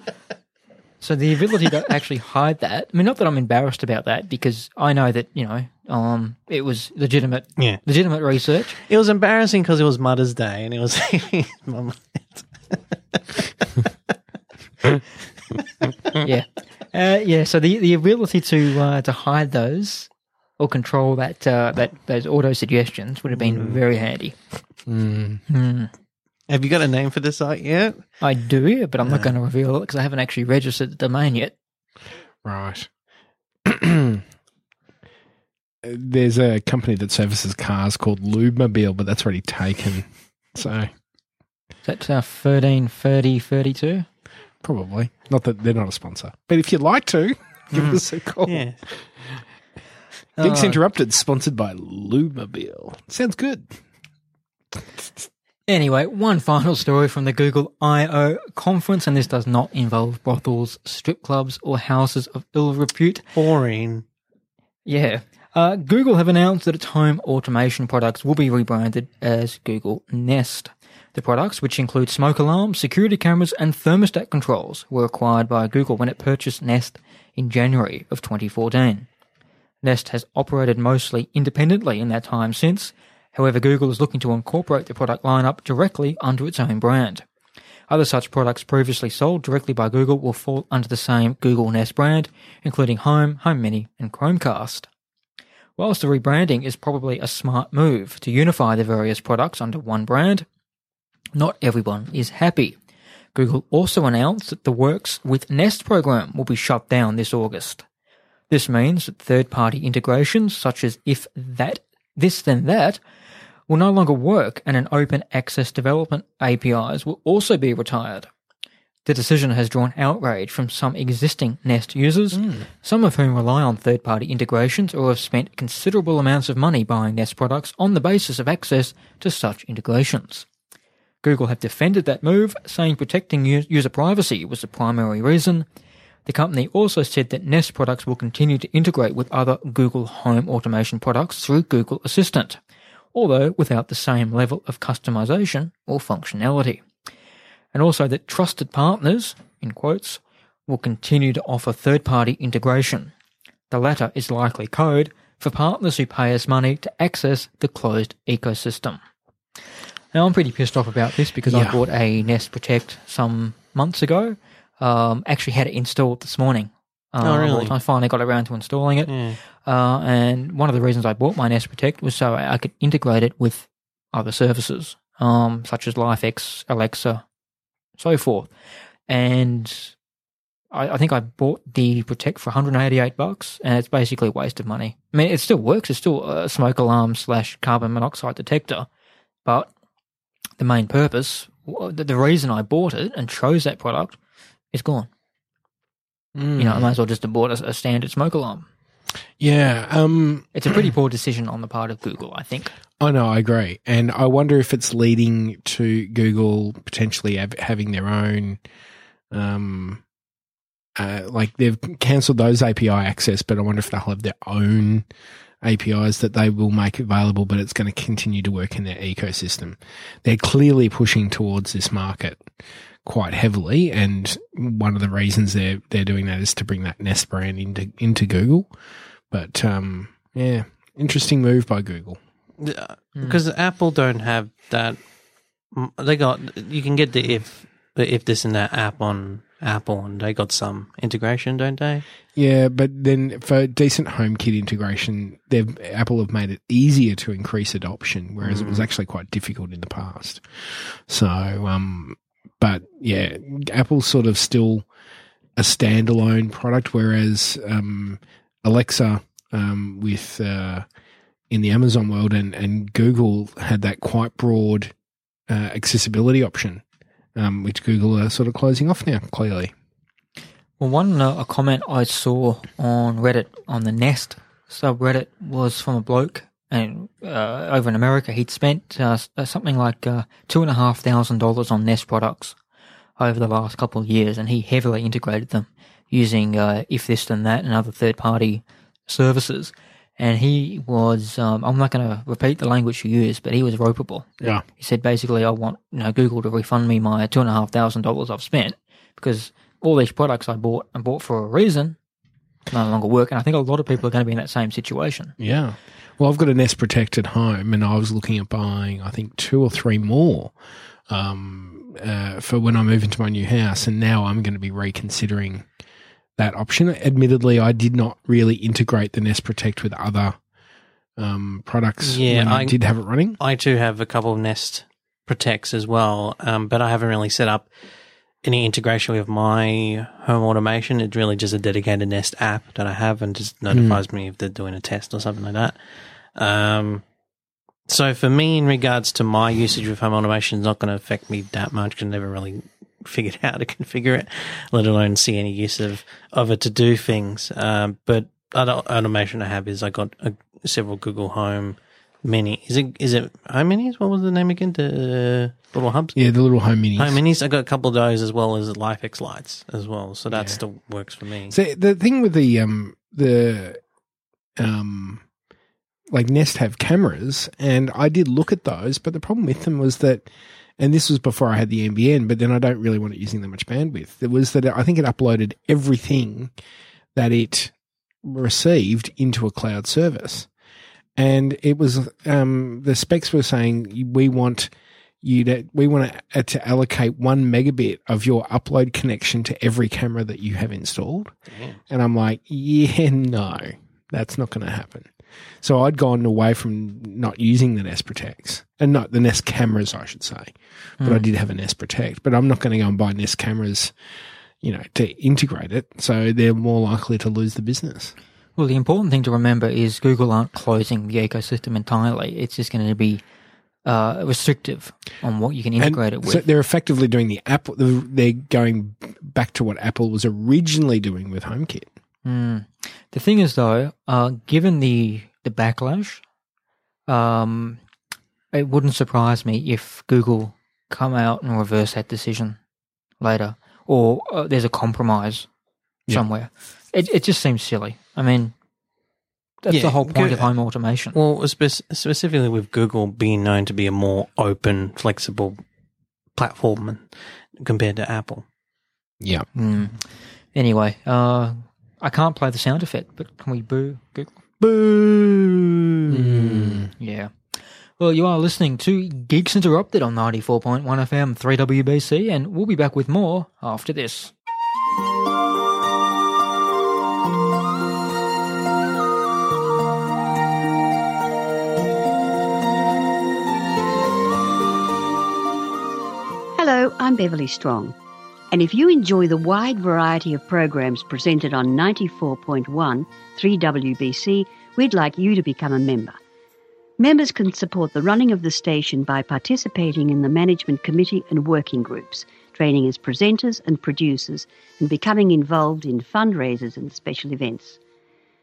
So the ability to actually hide that, I mean, not that I'm embarrassed about that because I know that, you know, um, it was legitimate, Yeah. legitimate research. It was embarrassing because it was Mother's Day and it was. Yeah. Uh, yeah. So the, the ability to, uh, to hide those or control that, uh, that, those auto suggestions would have been very handy. Mm. Hmm. Have you got a name for the site yet? I do, but I'm not going to reveal it because I haven't actually registered the domain yet. Right. There's a company that services cars called Lubemobile, but that's already taken. So That's uh, 13, 30, 32. probably not that they're not a sponsor, but if you'd like to, give us a call. Yeah. Geeks Uh, Interrupted, sponsored by Lubemobile. Sounds good. Anyway, one final story from the Google I/O conference, and this does not involve brothels, strip clubs, or houses of ill repute. Boring. Yeah. Uh, Google have announced that its home automation products will be rebranded as Google Nest. The products, which include smoke alarms, security cameras, and thermostat controls, were acquired by Google when it purchased Nest in January of 2014. Nest has operated mostly independently in that time since. However, Google is looking to incorporate the product lineup directly under its own brand. Other such products previously sold directly by Google will fall under the same Google Nest brand, including Home, Home Mini, and Chromecast. Whilst the rebranding is probably a smart move to unify the various products under one brand, not everyone is happy. Google also announced that the Works with Nest program will be shut down this August. This means that third-party integrations such as if that, this then that, will no longer work and an open access development APIs will also be retired. The decision has drawn outrage from some existing Nest users, hmm. some of whom rely on third party integrations or have spent considerable amounts of money buying Nest products on the basis of access to such integrations. Google have defended that move, saying protecting user privacy was the primary reason. The company also said that Nest products will continue to integrate with other Google Home automation products through Google Assistant, although without the same level of customization or functionality. And also that trusted partners, in quotes, will continue to offer third party integration. The latter is likely code for partners who pay us money to access the closed ecosystem. Now, I'm pretty pissed off about this because I bought a Nest Protect some months ago. Um, actually had it installed this morning. Uh, Oh, really? I finally got around to installing it. Yeah. Uh, and one of the reasons I bought my Nest Protect was so I could integrate it with other services, um, such as LIFX, Alexa, so forth. And I, I think I bought the Protect for 188 bucks, and it's basically a waste of money. I mean, it still works. It's still a smoke alarm slash carbon monoxide detector, but the main purpose, the reason I bought it and chose that product, is gone. You know, I might as well just bought a, a standard smoke alarm. Yeah. Um, It's a pretty poor decision on the part of Google, I think. I know, I agree. And I wonder if it's leading to Google potentially have, having their own, um, uh, like they've cancelled those API access, but I wonder if they'll have their own APIs that they will make available, but it's going to continue to work in their ecosystem. They're clearly pushing towards this market quite heavily, and one of the reasons they're they're doing that is to bring that Nest brand into into Google. But um, yeah, interesting move by Google. Uh, because Apple don't have that. mm, They got you can get the if if this and that app on Apple, and they got some integration, don't they? Yeah, but then for decent HomeKit integration, they've Apple have made it easier to increase adoption, whereas it was actually quite difficult in the past. So, um, but yeah, Apple's sort of still a standalone product, whereas um, Alexa um, with uh, in the Amazon world and and Google had that quite broad uh, accessibility option, um, which Google are sort of closing off now. Clearly, Well, one uh, a comment I saw on Reddit on the Nest subreddit was from a bloke, and uh, over in America, he'd spent uh, something like uh, two and a half thousand dollars on Nest products over the last couple of years, and he heavily integrated them using uh, if this then that and other third party services. And he was, um, I'm not going to repeat the language he used, but he was ropeable. yeah. He said basically, I want you know Google to refund me my two and a half thousand dollars I've spent because all these products I bought and bought for a reason no longer work, and I think a lot of people are going to be in that same situation. Yeah. Well, I've got a Nest Protect at home, and I was looking at buying, I think, two or three more um, uh, for when I move into my new house. And now I'm going to be reconsidering that option. Admittedly, I did not really integrate the Nest Protect with other um, products Yeah, when I, I- did have it running. I too have a couple of Nest Protects as well, um, but I haven't really set up any integration with my home automation. It's really just a dedicated Nest app that I have and just notifies me if they're doing a test or something like that. Um, so for me, in regards to my usage of home automation, it's not going to affect me that much because I never really figured out how to configure it, let alone see any use of, of it to do things. Um, but other automation I have is I got uh several Google Home Mini. Is it is it Home Minis? What was the name again? The uh, little hubs. Yeah, the little home minis. Home Minis. I got a couple of those as well as LIFX lights as well. So that Yeah. still works for me. So the thing with the um the um like Nest have cameras, and I did look at those, but the problem with them was that, and this was before I had the NBN, but then I don't really want it using that much bandwidth. It was that I think it uploaded everything that it received into a cloud service, and it was um the specs were saying we want you to we want to, to allocate one megabit of your upload connection to every camera that you have installed. And I'm like, yeah, no, that's not going to happen. So I'd gone away from not using the Nest Protects and not the Nest cameras, I should say. But I did have a Nest Protect, but I'm not going to go and buy Nest cameras, you know, to integrate it. So they're more likely to lose the business. Well, the important thing to remember is Google aren't closing the ecosystem entirely. It's just going to be uh, restrictive on what you can integrate it with. So they're effectively doing the Apple. They're going back to what Apple was originally doing with HomeKit. Mm. The thing is, though, uh, given the the backlash, um, it wouldn't surprise me if Google come out and reverse that decision later, or uh, there's a compromise Yeah. somewhere. It it just seems silly. I mean, that's Yeah, the whole point go- of home automation. Well, spe- specifically with Google being known to be a more open, flexible platform compared to Apple. Yeah. Mm. Anyway, uh, I can't play the sound effect, but can we boo Google? Boo! Hmm, yeah. Well, you are listening to Geeks Interrupted on 94.1 FM 3WBC, and we'll be back with more after this. Hello, I'm Beverly Strong. And if you enjoy the wide variety of programs presented on 94.1 3WBC, we'd like you to become a member. Members can support the running of the station by participating in the management committee and working groups, training as presenters and producers, and becoming involved in fundraisers and special events.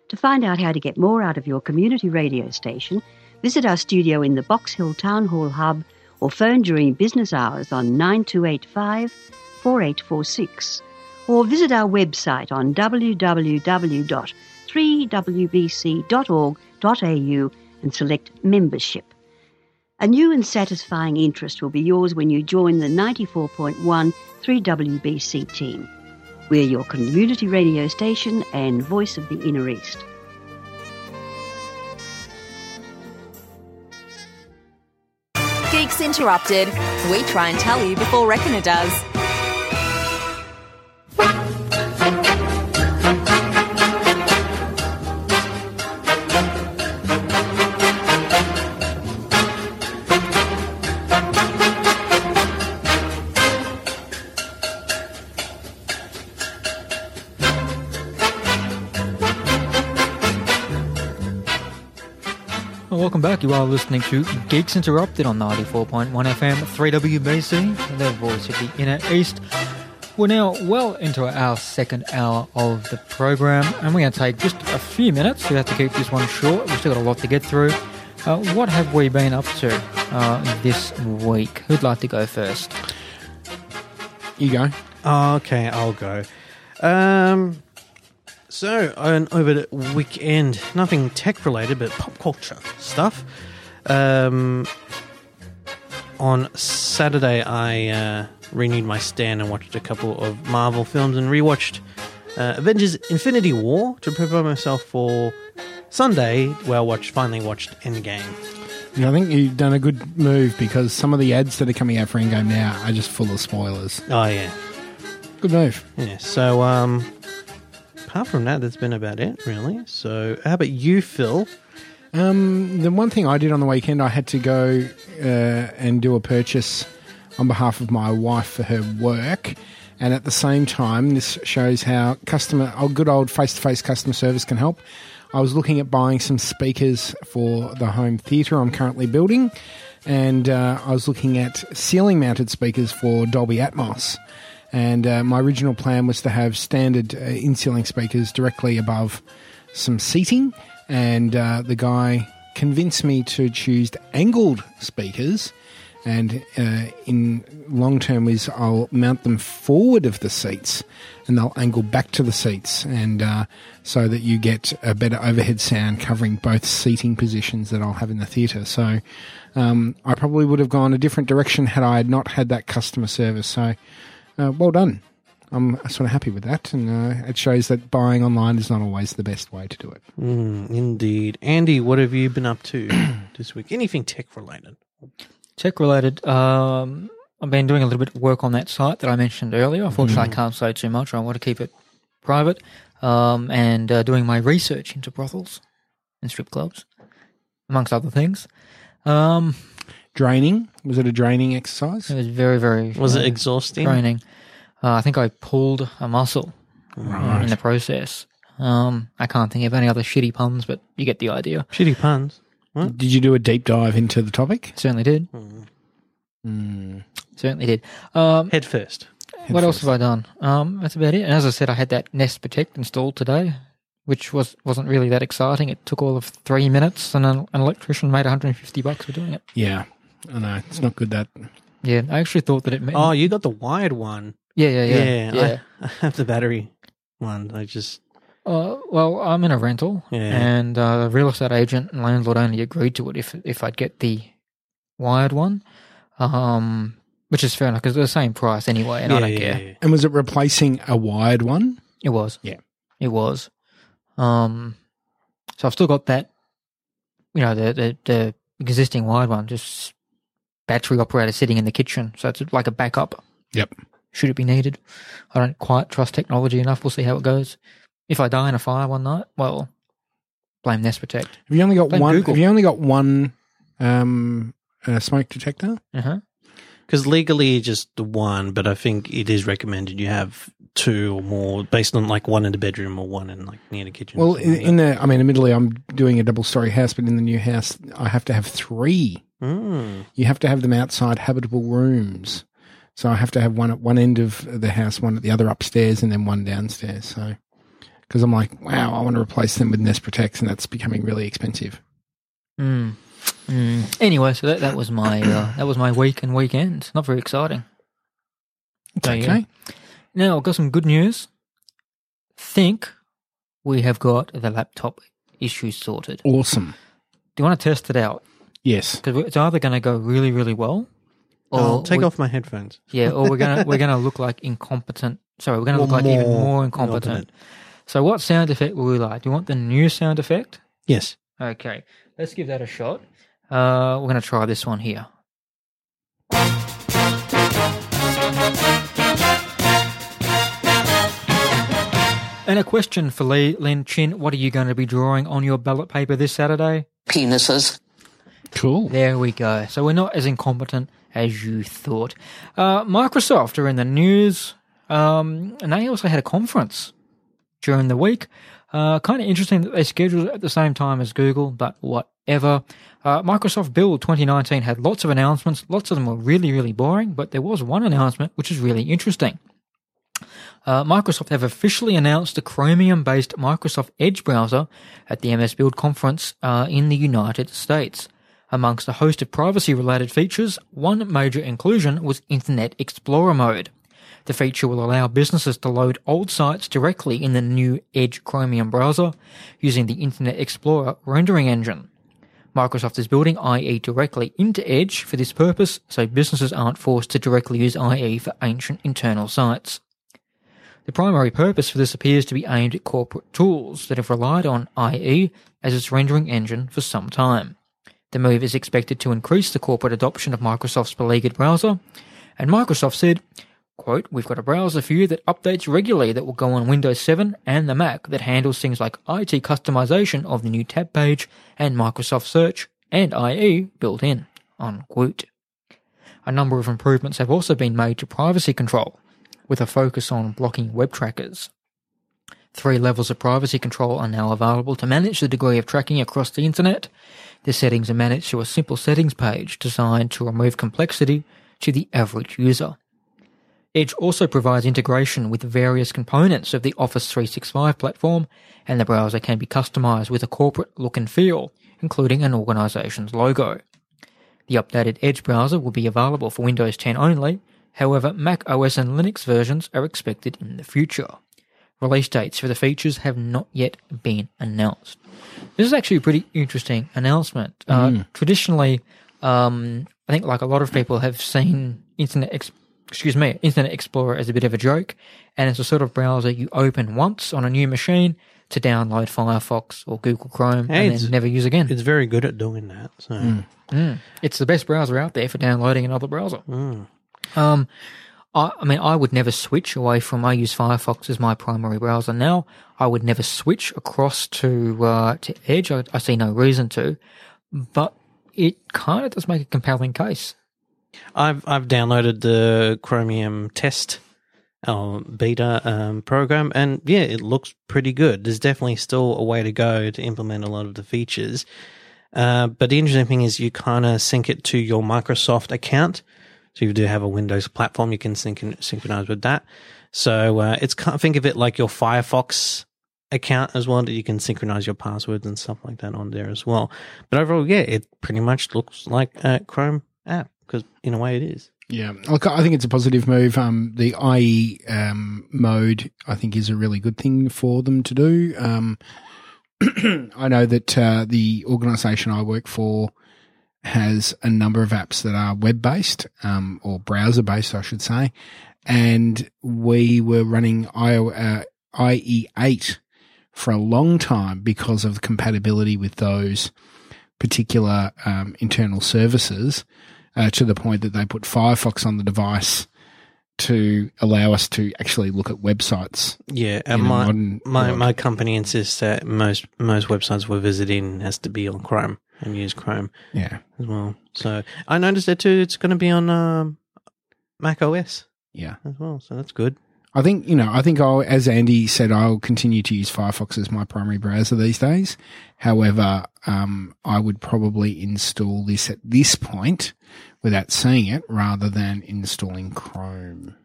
To find out how to get more out of your community radio station, visit our studio in the Box Hill Town Hall Hub or phone during business hours on 9285 4846 or visit our website on www.3wbc.org.au and select membership. A new and satisfying interest will be yours when you join the 94.1 3WBC team. We're your community radio station and voice of the Inner East. Geeks Interrupted. We try and tell you before Reckoner does. Back. You are listening to Geeks Interrupted on 94.1 FM 3WBC, the voice of the Inner East. We're now well into our second hour of the program, and we're going to take just a few minutes. We have to keep this one short. We've still got a lot to get through. Uh, what have we been up to uh, this week? Who'd like to go first? You go. Oh, okay, I'll go. Um, so on over the weekend, nothing tech related, but pop culture stuff. Um, on Saturday, I uh, renewed my stand and watched a couple of Marvel films and rewatched uh, Avengers: Infinity War to prepare myself for Sunday, where I watched finally watched Endgame. Yeah, I think you've done a good move because some of the ads that are coming out for Endgame now are just full of spoilers. Oh yeah, Good move. Yeah, so um apart from that that's been about it really. So how about you, Phil? Um, the one thing I did on the weekend, I had to go uh, and do a purchase on behalf of my wife for her work. And at the same time, this shows how customer, oh, good old face to face customer service can help. I was looking at buying some speakers for the home theatre I'm currently building. And uh, I was looking at ceiling mounted speakers for Dolby Atmos. And uh, my original plan was to have standard uh, in ceiling speakers directly above some seating, and uh, the guy convinced me to choose angled speakers. And uh, in long term, is I'll mount them forward of the seats, and they'll angle back to the seats, and uh, so that you get a better overhead sound covering both seating positions that I'll have in the theatre. So um, I probably would have gone a different direction had I not had that customer service. So uh, well done. I'm sort of happy with that, and uh, it shows that buying online is not always the best way to do it. Mm, indeed. Andy, what have you been up to this week? Anything tech related? Tech related. Um, I've been doing a little bit of work on that site that I mentioned earlier. Unfortunately, I can't say too much. I want to keep it private. Um, and uh, doing my research into brothels and strip clubs, amongst other things. Um, Draining was it a draining exercise? it was very, very Was uh, it exhausting? Draining. Uh, I think I pulled a muscle Right. in the process. Um, I can't think of any other shitty puns, but you get the idea. Shitty puns. Did you do a deep dive into the topic? Certainly did. Hmm. Certainly did. Um, Head first. what else have I done? Um, that's about it. And as I said, I had that Nest Protect installed today, which was wasn't really that exciting. It took all of three minutes, and an, an electrician made 150 bucks for doing it. Yeah, I know it's not good. That Yeah, I actually thought that it. Meant, Oh, you got the wired one. yeah, yeah, yeah, yeah. I, I have the battery one. I just Uh, well, I'm in a rental, Yeah. and uh, the real estate agent and landlord only agreed to it if if I'd get the wired one, um, which is fair enough because they're the same price anyway, and I don't yeah, care. yeah. and was it replacing a wired one? It was, Yeah. it was. Um, so I've still got that, you know, the the, the existing wired one, just battery operator sitting in the kitchen, so it's like a backup. Yep. Should it be needed? I don't quite trust technology enough. We'll see how it goes. If I die in a fire one night, well, blame Nest Protect. Have you only got Blame one? Google. Have you only got one um, uh, smoke detector? Uh huh. Because legally, just the one, but I think it is recommended you have two or more, based on like one in the bedroom or one in like near the kitchen. Well, in, in the, I mean, admittedly, I'm doing a double story house, but in the new house, I have to have three. Mm. You have to have them outside habitable rooms. So I have to have one at one end of the house, one at the other upstairs, and then one downstairs. So, because I'm like, wow, I want to replace them with Nest Protects, and that's becoming really expensive. Mm. Mm. Anyway, so that, that was my uh, that was my week and weekend. Not very exciting. It's okay. Now I've got some good news. Think we have got the laptop issue sorted. Awesome. Do you want to test it out? Yes. Because it's either going to go really, really well, or I'll take we- off my headphones. Yeah, or we're gonna we're gonna look like incompetent. Sorry, we're gonna look Or like even more more incompetent. So, what sound effect will we like? Do you want the new sound effect? Yes. Okay, let's give that a shot. Uh, we're gonna try this one here. And a question for Lee Lin Chin: What are you going to be drawing on your ballot paper this Saturday? penises. Cool. There we go. So we're not as incompetent as you thought. Uh, Microsoft are in the news, um, and they also had a conference during the week. Uh, kind of interesting that they scheduled it at the same time as Google, but whatever. Uh, Microsoft Build 2019 had lots of announcements. Lots of them were really, really boring, but there was one announcement which is really interesting. Uh, Microsoft have officially announced the Chromium-based Microsoft Edge browser at the MS Build conference uh, in the United States. Amongst a host of privacy-related features, one major inclusion was Internet Explorer mode. The feature will allow businesses to load old sites directly in the new Edge Chromium browser using the Internet Explorer rendering engine. Microsoft is building IE directly into Edge for this purpose, so businesses aren't forced to directly use IE for ancient internal sites. The primary purpose for this appears to be aimed at corporate tools that have relied on IE as its rendering engine for some time. The move is expected to increase the corporate adoption of Microsoft's beleaguered browser, and Microsoft said, quote, We've got a browser for you that updates regularly that will go on Windows 7 and the Mac that handles things like IT customization of the new tab page and Microsoft Search and IE built in, unquote. A number of improvements have also been made to privacy control, with a focus on blocking web trackers. Three levels of privacy control are now available to manage the degree of tracking across the internet. The settings are managed through a simple settings page designed to remove complexity to the average user. Edge also provides integration with various components of the Office 365 platform, and the browser can be customized with a corporate look and feel, including an organization's logo. The updated Edge browser will be available for Windows 10 only, however, Mac OS and Linux versions are expected in the future. Release dates for the features have not yet been announced. This is actually a pretty interesting announcement. Uh, traditionally, um, I think like a lot of people have seen Internet, Ex- excuse me, Internet Explorer as a bit of a joke, and it's a sort of browser you open once on a new machine to download Firefox or Google Chrome Hey, and then never use again. It's very good at doing that. So It's the best browser out there for downloading another browser. Mm. Um, I, I mean, I would never switch away from. I use Firefox as my primary browser now. I would never switch across to uh, to Edge. I, I see no reason to, but it kind of does make a compelling case. I've I've downloaded the Chromium test uh, beta um, program, and yeah, it looks pretty good. There's definitely still a way to go to implement a lot of the features. Uh, but the interesting thing is you kind of sync it to your Microsoft account. So you do have a Windows platform, you can sync synchronize with that. So uh, it's kind of think of it like your Firefox account as well that you can synchronize your passwords and stuff like that on there as well. But overall, yeah, it pretty much looks like a Chrome app because in a way it is. Yeah, I think it's a positive move. Um, the IE um, mode, I think, is a really good thing for them to do. Um, I know that uh, the organisation I work for has a number of apps that are web based um, or browser based, I should say, and we were running uh, IE8 for a long time because of the compatibility with those particular um, internal services uh, to the point that they put Firefox on the device to allow us to actually look at websites. Yeah, and my my, my company insists that most most websites we're visiting has to be on Chrome and use Chrome. Yeah, as well. So I noticed that too. It's going to be on um, Mac OS. Yeah, as well. So that's good. I think, you know, I think I'll, as Andy said, I'll continue to use Firefox as my primary browser these days. However, um, I would probably install this at this point without seeing it rather than installing Chrome.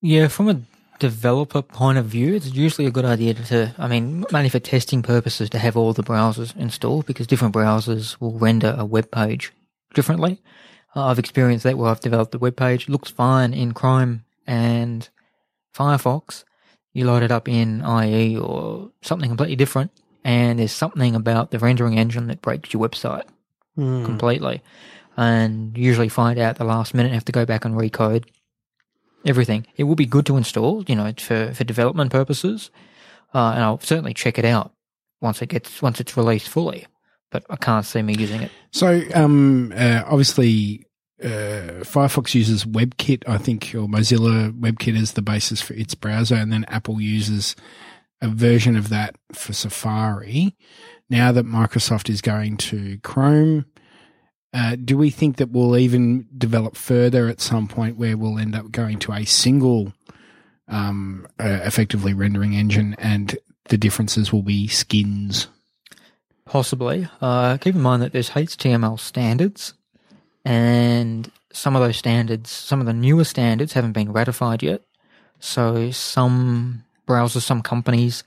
Yeah, from a developer point of view, it's usually a good idea to, I mean, mainly for testing purposes, to have all the browsers installed because different browsers will render a web page differently. Uh, I've experienced that where I've developed a web page, looks fine in Chrome and Firefox, you load it up in IE or something completely different, and there's something about the rendering engine that breaks your website mm. completely. And usually find out the last minute, have to go back and recode everything. It will be good to install, you know, for, for development purposes. Uh, and I'll certainly check it out once it gets once it's released fully. But I can't see me using it. So, um, uh, obviously, uh, Firefox uses WebKit, I think, or Mozilla WebKit as the basis for its browser, and then Apple uses a version of that for Safari. Now that Microsoft is going to Chrome, uh, do we think that we'll even develop further at some point where we'll end up going to a single, um, uh, effectively rendering engine, and the differences will be skins? Possibly. Uh, keep in mind that there's HTML standards and some of those standards, some of the newer standards haven't been ratified yet. So some browsers, some companies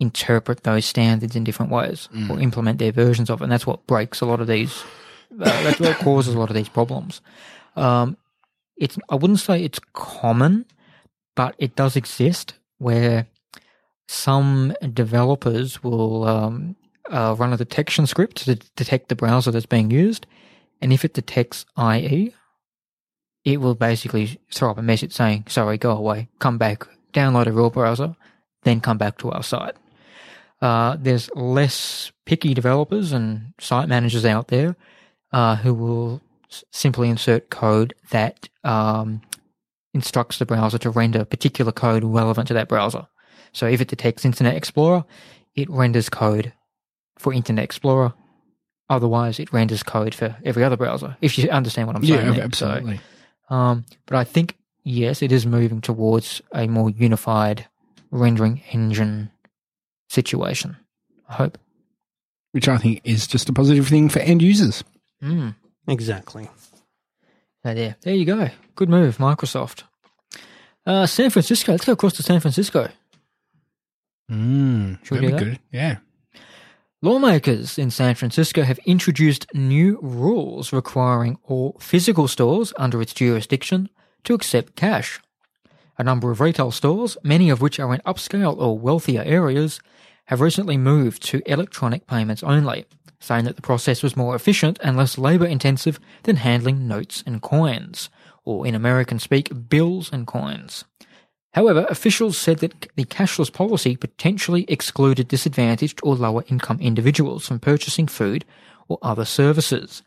interpret those standards in different ways mm. or implement their versions of it. And that's what breaks a lot of these, that's what causes a lot of these problems. Um, it's, I wouldn't say it's common, but it does exist where some developers will um, uh, run a detection script to detect the browser that's being used. And if it detects IE, it will basically throw up a message saying, sorry, go away, come back, download a real browser, then come back to our site. Uh, there's less picky developers and site managers out there uh, who will s- simply insert code that um, instructs the browser to render particular code relevant to that browser. So if it detects Internet Explorer, it renders code for Internet Explorer Otherwise, it renders code for every other browser. If you understand what I'm saying. Yeah, absolutely. So, um, but I think yes, it is moving towards a more unified rendering engine situation. I hope. Which I think is just a positive thing for end users. Mm. Exactly. So there, there you go. Good move, Microsoft. Uh, San Francisco. Let's go across to San Francisco. Mm, that'd be that? good. Yeah. Lawmakers in San Francisco have introduced new rules requiring all physical stores under its jurisdiction to accept cash. A number of retail stores, many of which are in upscale or wealthier areas, have recently moved to electronic payments only, saying that the process was more efficient and less labour intensive than handling notes and coins, or in American speak, bills and coins. However, officials said that the cashless policy potentially excluded disadvantaged or lower income individuals from purchasing food or other services,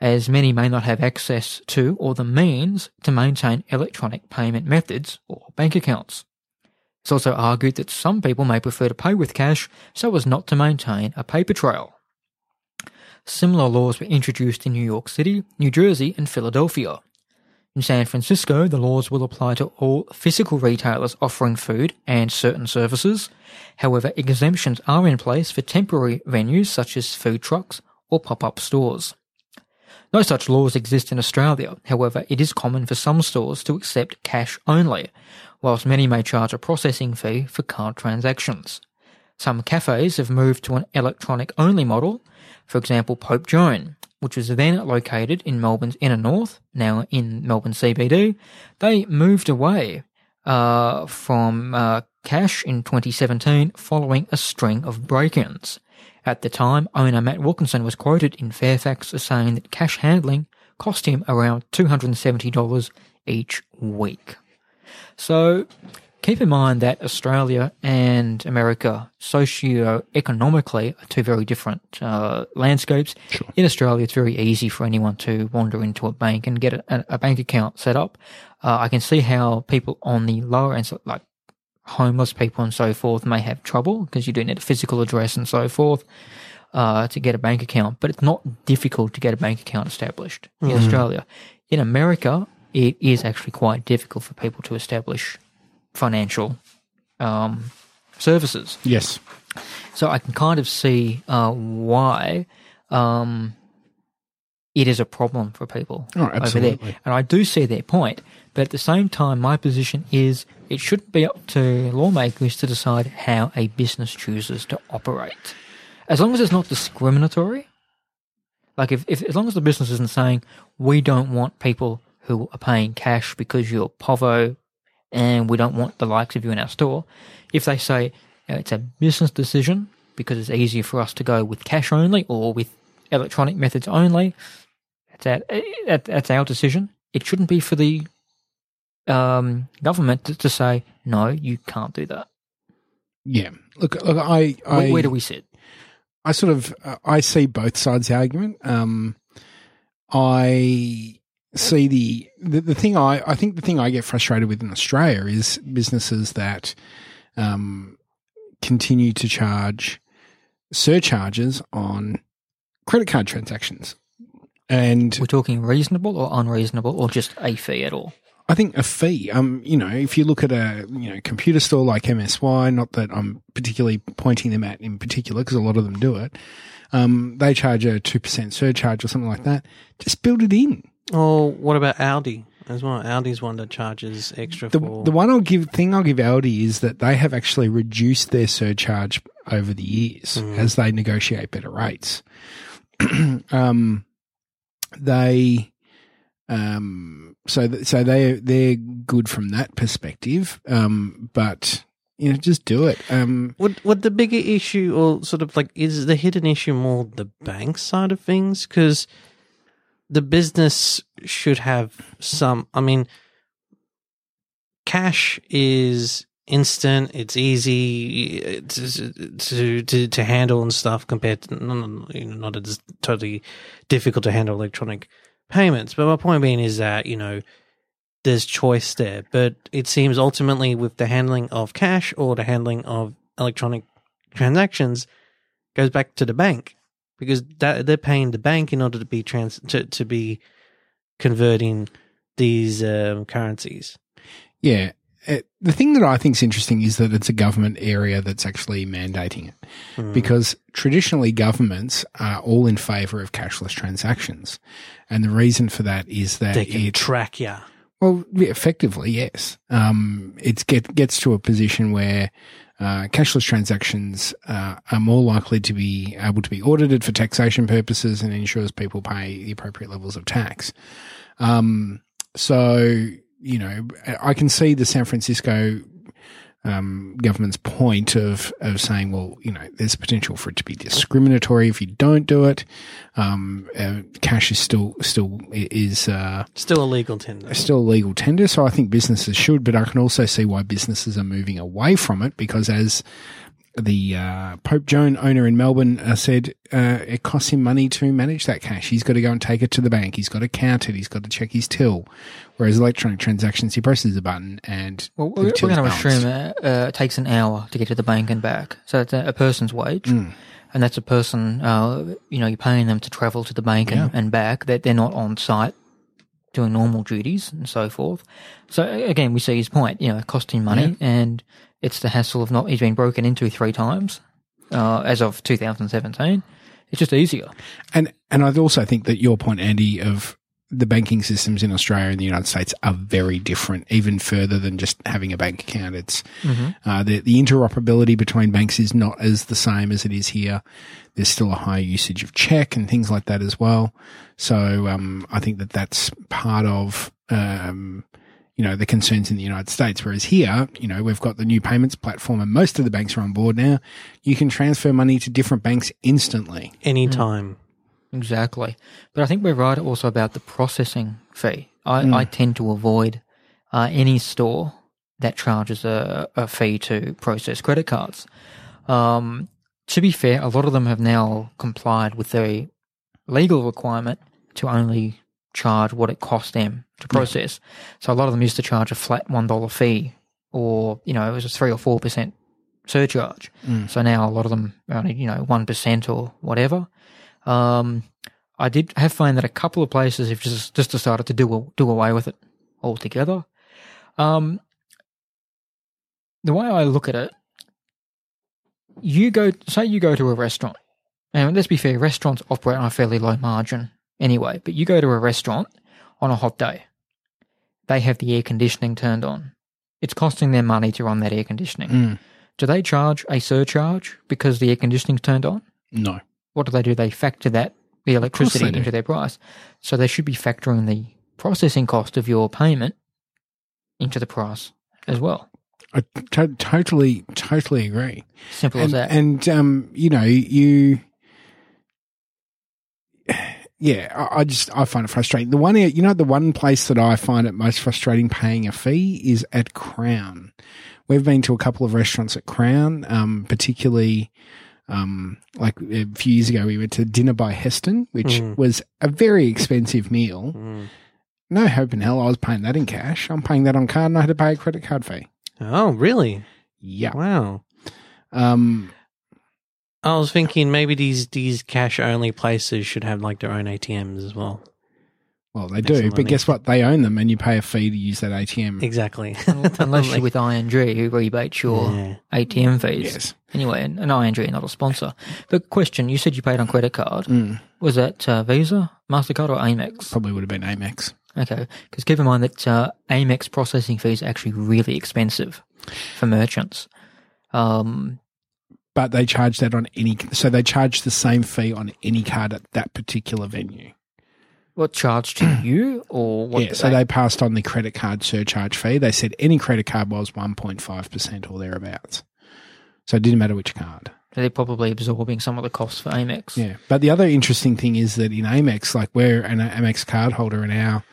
as many may not have access to or the means to maintain electronic payment methods or bank accounts. It's also argued that some people may prefer to pay with cash so as not to maintain a paper trail. Similar laws were introduced in New York City, New Jersey, and Philadelphia. In San Francisco, the laws will apply to all physical retailers offering food and certain services. However, exemptions are in place for temporary venues such as food trucks or pop-up stores. No such laws exist in Australia. However, it is common for some stores to accept cash only, whilst many may charge a processing fee for card transactions. Some cafes have moved to an electronic only model, for example, Pope Joan, which was then located in Melbourne's inner north, now in Melbourne CBD. They moved away uh, from uh, cash in 2017 following a string of break ins. At the time, owner Matt Wilkinson was quoted in Fairfax as saying that cash handling cost him around $270 each week. So keep in mind that Australia and America socio-economically are two very different uh, landscapes. Sure. In Australia, it's very easy for anyone to wander into a bank and get a, a bank account set up. Uh, I can see how people on the lower end, like homeless people and so forth, may have trouble because you do need a physical address and so forth. Uh, to get a bank account, but it's not difficult to get a bank account established in Australia. In America, it is actually quite difficult for people to establish financial um, services. Yes. So I can kind of see uh, why um, it is a problem for people Oh, over there. And I do see their point. But at the same time, my position is it shouldn't be up to lawmakers to decide how a business chooses to operate. As long as it's not discriminatory, like if, if as long as the business isn't saying we don't want people who are paying cash because you're povo and we don't want the likes of you in our store, if they say you know, it's a business decision because it's easier for us to go with cash only or with electronic methods only, that's our, that's our decision. It shouldn't be for the um, government to, to say no, you can't do that. Yeah. Look, look I, I Where, where do we sit? I sort of uh, I see both sides of the argument. Um, I see the, the the thing I I think the thing I get frustrated with in Australia is businesses that um, continue to charge surcharges on credit card transactions, and We're talking reasonable or unreasonable or just a fee at all. I think a fee. Um, you know, if you look at a you know computer store like MSY, not that I'm particularly pointing them at in particular because a lot of them do it. Um, they charge a two percent surcharge or something like that. Just build it in. Or what about Aldi as well? Aldi's one that charges extra The for. the one I'll give thing I'll give Audi is that they have actually reduced their surcharge over the years as they negotiate better rates. um, they um so th- so they they're good from that perspective um but you know just do it um Would would the bigger issue, or sort of like, is the hidden issue more the bank side of things? Because the business should have some. I mean, cash is instant. It's easy to to to, handle and stuff compared to you know, not as totally difficult to handle electronic payments. But my point being is that you know there's choice there, but it seems ultimately with the handling of cash or the handling of electronic transactions goes back to the bank because that, they're paying the bank in order to be trans to, to be converting these um, currencies. yeah Uh, the thing that I think is interesting is that it's a government area that's actually mandating it Hmm. because traditionally governments are all in favor of cashless transactions and the reason for that is that They can it track ya. Well, effectively, yes. Um, it get, gets to a position where uh, cashless transactions uh, are more likely to be able to be audited for taxation purposes and ensures people pay the appropriate levels of tax. Um, so, you know, I can see the San Francisco um, government's point of of saying, well, you know, there's potential for it to be discriminatory if you don't do it. Um, uh, cash is still still is. Uh, Still a legal tender. still a legal tender, so I think businesses should, but I can also see why businesses are moving away from it because as the uh, Pope Joan owner in Melbourne uh, said, uh, it costs him money to manage that cash. He's got to go and take it to the bank. He's got to count it. He's got to check his till. Whereas electronic transactions, he presses a button and Well, the we're, going to assume it takes an hour to get to the bank and back. So it's a, a person's wage. Mm. And that's a person, uh, you know, you're paying them to travel to the bank and, Yeah. and back. That they're not on site doing normal duties and so forth. So again, we see his point. You know, costing money, and it's the hassle of not. He's been broken into three times uh, as of 2017. It's just easier. And and I also think that your point, Andy, of the banking systems in Australia and the United States are very different, even further than just having a bank account. It's uh, the the interoperability between banks is not as the same as it is here. There's still a high usage of check and things like that as well. So um, I think that that's part of um, you know the concerns in the United States. Whereas here, you know, we've got the new payments platform, and most of the banks are on board now. You can transfer money to different banks instantly. Anytime. Exactly. But I think we're right also about the processing fee. I, I tend to avoid uh, any store that charges a, a fee to process credit cards. Um, to be fair, a lot of them have now complied with the legal requirement to only charge what it costs them to process. So a lot of them used to charge a flat $1 fee or, you know, it was a 3 or 4% surcharge. So now a lot of them are only, you know, 1% or whatever. Um, I did have found that a couple of places have just just decided to do do away with it altogether. Um, the way I look at it, you go say you go to a restaurant, and let's be fair, restaurants operate on a fairly low margin anyway. But you go to a restaurant on a hot day, they have the air conditioning turned on. It's costing them money to run that air conditioning. Mm. Do they charge a surcharge because the air conditioning's turned on? No. what do they do? They factor that the electricity into their price. So they should be factoring the processing cost of your payment into the price as well. I totally, totally agree. Simple as And, that. and um, you know, you, yeah, I, I just I find it frustrating. The one, you know, the one place that I find it most frustrating paying a fee is at Crown. We've been to a couple of restaurants at Crown, um, particularly. Um, like a few years ago, we went to Dinner by Heston, which Mm. was a very expensive meal. Mm. No hope in hell I was paying that in cash. I'm paying that on card and I had to pay a credit card fee. Oh, really? Yeah. Wow. Um, I was thinking maybe these these cash only places should have like their own ATMs as well. well, they Make do, some but money. guess what? They own them and you pay a fee to use that ATM. Exactly. Unless you're Like- with ING, who rebates your Yeah. ATM fees. Yes. Anyway, and, and ING not a sponsor. But question, you said you paid on credit card. Mm, Was that uh, Visa, MasterCard or Amex? probably would have been Amex. Okay, because keep in mind that uh, Amex processing fees are actually really expensive for merchants. Um, But they charge that on any, so they charge the same fee on any card at that particular venue. what charge to you or what? yeah, so they passed on the credit card surcharge fee. They said any credit card was 1.5% or thereabouts. So it didn't matter which card. they're probably absorbing some of the costs for Amex. Yeah. But the other interesting thing is that in Amex, like we're an Amex card holder and our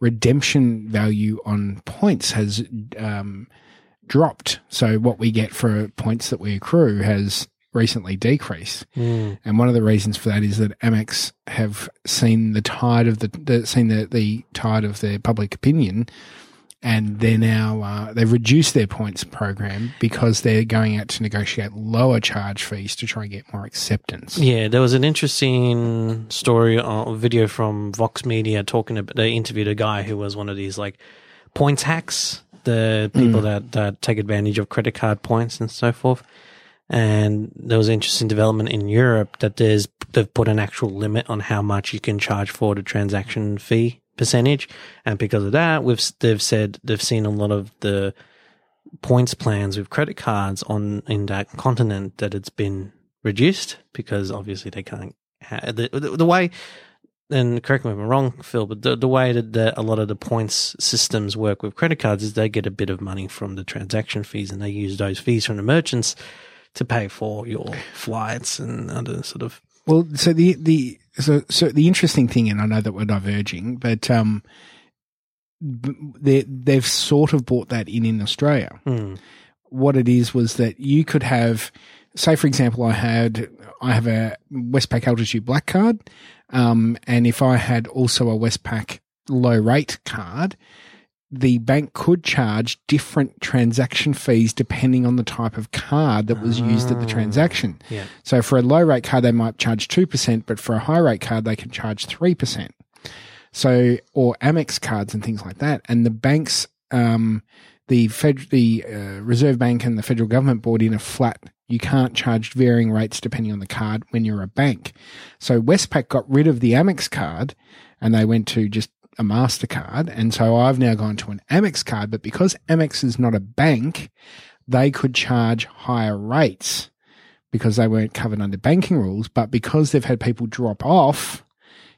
redemption value on points has um, dropped. So what we get for points that we accrue has recently decreased. Mm. And one of the reasons for that is that Amex have seen the tide of the, the seen the, the tide of their public opinion, and they're now uh, they've reduced their points program because they're going out to negotiate lower charge fees to try and get more acceptance. Yeah, there was an interesting story or video from Vox Media talking about they interviewed a guy who was one of these like points hacks, the people mm. that, that take advantage of credit card points and so forth. And there was interesting development in Europe that there's they've put an actual limit on how much you can charge for the transaction fee percentage, and because of that, we've they've said they've seen a lot of the points plans with credit cards on in that continent that it's been reduced because obviously they can't ha- the, the the way and correct me if I'm wrong, Phil, but the, the way that the, a lot of the points systems work with credit cards is they get a bit of money from the transaction fees and they use those fees from the merchants to pay for your flights and other sort of Well, so the the so so the interesting thing, and I know that we're diverging, but um, they they've sort of bought that in in Australia. hmm, What it is was that you could have, say, for example, I had I have a Westpac Altitude Black card, um, and if I had also a Westpac low rate card. The bank could charge different transaction fees depending on the type of card that was used at the Ah. transaction. yeah. So for a low rate card, they might charge 2%, but for a high rate card, they can charge 3%. So, or Amex cards and things like that. And the banks, um, the Fed, the uh, Reserve Bank and the federal government brought in a flat. You can't charge varying rates depending on the card when you're a bank. So Westpac got rid of the Amex card and they went to just a MasterCard. And so I've now gone to an Amex card, but because Amex is not a bank, they could charge higher rates because they weren't covered under banking rules. But because they've had people drop off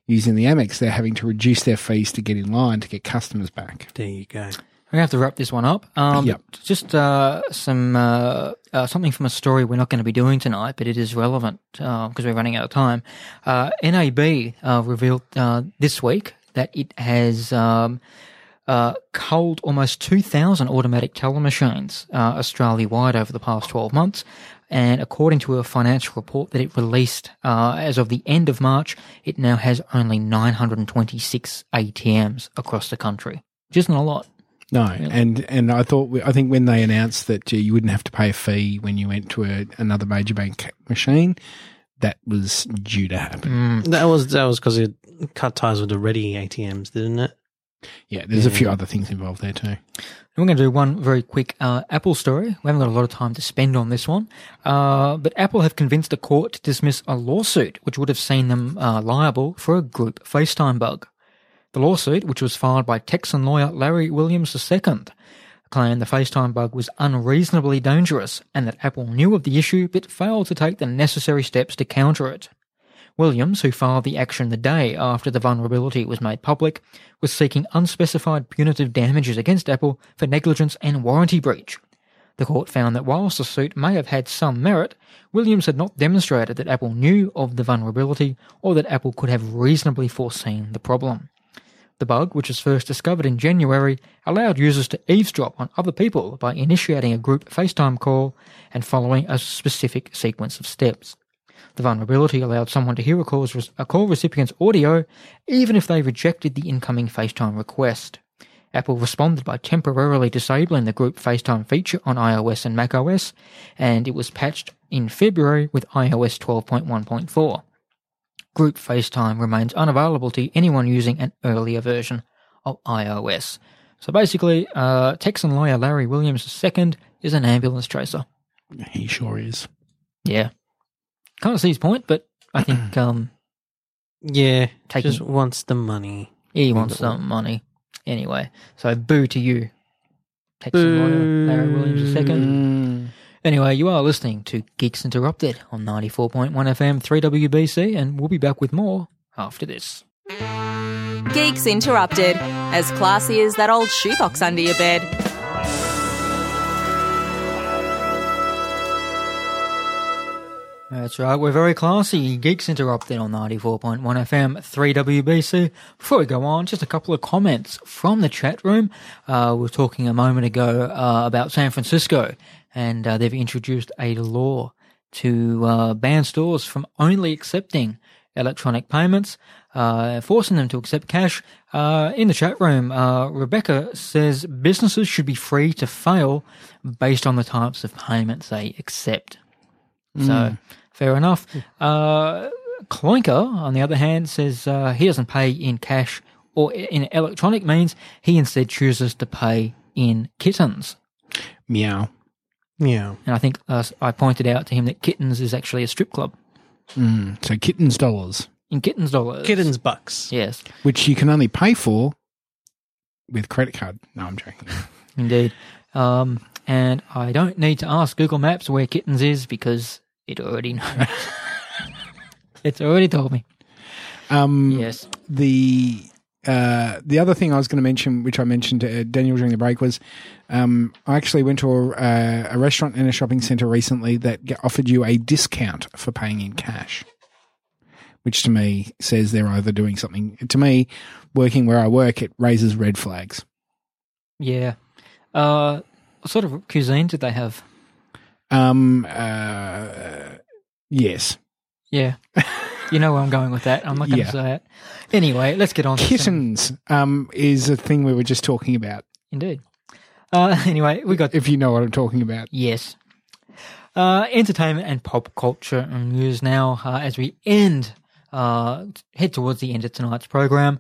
using the Amex, they're having to reduce their fees to get in line to get customers back. There you go. To have to wrap this one up. Um, Yep. Just uh, some uh, uh, something from a story we're not going to be doing tonight, but it is relevant because we're running out of time. Uh, NAB uh, revealed uh, this week that it has um, uh, culled almost 2,000 automatic teller machines uh, Australia wide over the past 12 months. And according to a financial report that it released uh, as of the end of March, it now has only 926 ATMs across the country, which isn't a lot. No, and and I thought I think when they announced that uh, you wouldn't have to pay a fee when you went to a, another major bank machine, that was due to happen. That was that was because it cut ties with the rediATMs, didn't it? Yeah, there's a few other things involved there too. And we're going to do one very quick uh, Apple story. We haven't got a lot of time to spend on this one, uh, but Apple have convinced a court to dismiss a lawsuit which would have seen them uh, liable for a group FaceTime bug. The lawsuit, which was filed by Texan lawyer Larry Williams II, claimed the FaceTime bug was unreasonably dangerous and that Apple knew of the issue but failed to take the necessary steps to counter it. Williams, who filed the action the day after the vulnerability was made public, was seeking unspecified punitive damages against Apple for negligence and warranty breach. The court found that whilst the suit may have had some merit, Williams had not demonstrated that Apple knew of the vulnerability or that Apple could have reasonably foreseen the problem. The bug, which was first discovered in January, allowed users to eavesdrop on other people by initiating a group FaceTime call and following a specific sequence of steps. The vulnerability allowed someone to hear a, a call recipient's audio even if they rejected the incoming FaceTime request. Apple responded by temporarily disabling the group FaceTime feature on iOS and macOS, and it was patched in February with iOS 12.1.4. Group FaceTime remains unavailable to anyone using an earlier version of iOS. So basically, uh, Texan lawyer Larry Williams II is an ambulance chaser. He sure is. Yeah. Can't see his point, but I think um, Yeah, Taking- just wants the money. he wants some money. Anyway, so boo to you, Texan lawyer Larry Williams II. Anyway, you are listening to Geeks Interrupted on 94.1 FM 3WBC, and we'll be back with more after this. Geeks Interrupted, as classy as that old shoebox under your bed. That's right, we're very classy. Geeks Interrupted on 94.1 FM 3WBC. Before we go on, just a couple of comments from the chat room. Uh, we were talking a moment ago uh, about San Francisco, and uh, they've introduced a law to uh, ban stores from only accepting electronic payments, uh, forcing them to accept cash. Uh, in the chat room, uh, Rebecca says businesses should be free to fail based on the types of payments they accept. So, fair enough. Uh, on the other hand, says uh, he doesn't pay in cash or in electronic means. He instead chooses to pay in kittens. Meow. Yeah. And I think uh, I pointed out to him that kittens is actually a strip club Mm. So kittens dollars, in kittens dollars. Kittens bucks. Yes, which you can only pay for with credit card. No, I'm joking. indeed. Um, and I don't need to ask Google Maps where kittens is because it already knows. it's already told me. Um, Yes. the uh, the other thing I was going to mention, which I mentioned to uh, Daniel during the break, was um, I actually went to a, uh, a restaurant and a shopping centre recently that offered you a discount for paying in cash, which to me says they're either doing something. To me, working where I work, it raises red flags. Yeah. Uh, what sort of cuisine did they have? Um, uh, yes, Yeah. You know where I'm going with that. I'm not going to Yeah. say it. Anyway, let's get on to kittens um, is a thing we were just talking about. Indeed. Uh, anyway, we got If you know what I'm talking about. yes. Uh, entertainment and pop culture and news now uh, as we end uh, head towards the end of tonight's program.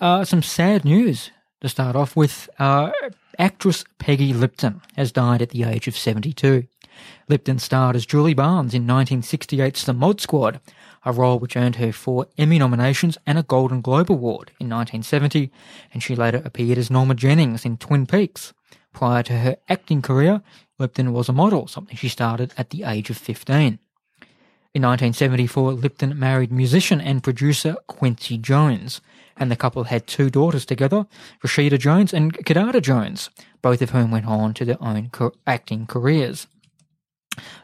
Uh, some sad news to start off with. Uh, actress Peggy Lipton has died at the age of 72. Lipton starred as Julie Barnes in 1968's The Mod Squad, a role which earned her four Emmy nominations and a Golden Globe Award in 1970, and she later appeared as Norma Jennings in Twin Peaks. Prior to her acting career, Lipton was a model, something she started at the age of 15. In 1974, Lipton married musician and producer Quincy Jones, and the couple had two daughters together, Rashida Jones and Kidada Jones, both of whom went on to their own acting careers.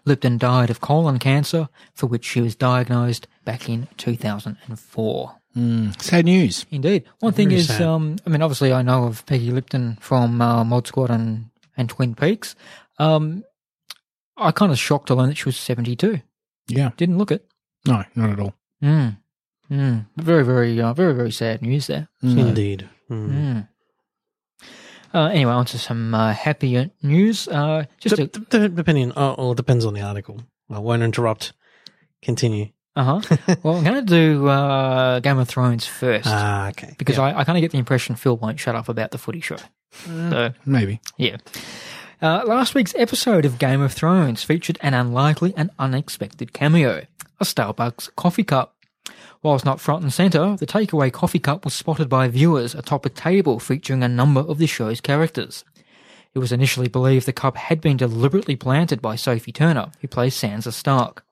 Lipton died of colon cancer, for which she was diagnosed back in 2004. Sad news. Indeed. One thing Very is, um, I mean, obviously, I know of Peggy Lipton from uh, Mod Squad and, and Twin Peaks. Um, I kind of shocked to learn that she was 72. Yeah. Didn't look it. No, not at all. Mm. Mm. Very, very, uh, very, very sad news there. Indeed. Mm. Mm. Uh, anyway, on to some uh, happier news. Uh, just D- to, d- d- depending, oh, well, it depends on the article. I won't interrupt. Continue. uh huh. well, I'm going to do uh, Game of Thrones first Ah, okay. because Yeah. I, I kind of get the impression Phil won't shut up about the footy show. So, Maybe. Yeah. Uh, last week's episode of Game of Thrones featured an unlikely and unexpected cameo a Starbucks coffee cup. Whilst not front and centre, the takeaway coffee cup was spotted by viewers atop a table featuring a number of the show's characters. It was initially believed the cup had been deliberately planted by Sophie Turner, who plays Sansa Stark.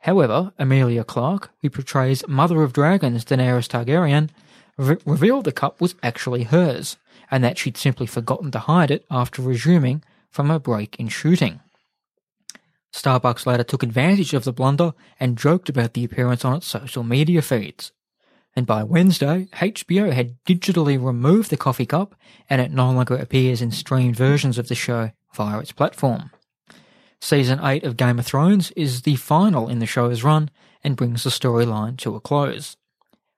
However, Emilia Clarke, who portrays Mother of Dragons Daenerys Targaryen, re- revealed the cup was actually hers, and that she'd simply forgotten to hide it after resuming from a break in shooting. Starbucks later took advantage of the blunder and joked about the appearance on its social media feeds. And by Wednesday, HBO had digitally removed the coffee cup and it no longer appears in streamed versions of the show via its platform. Season 8 of Game of Thrones is the final in the show's run and brings the storyline to a close.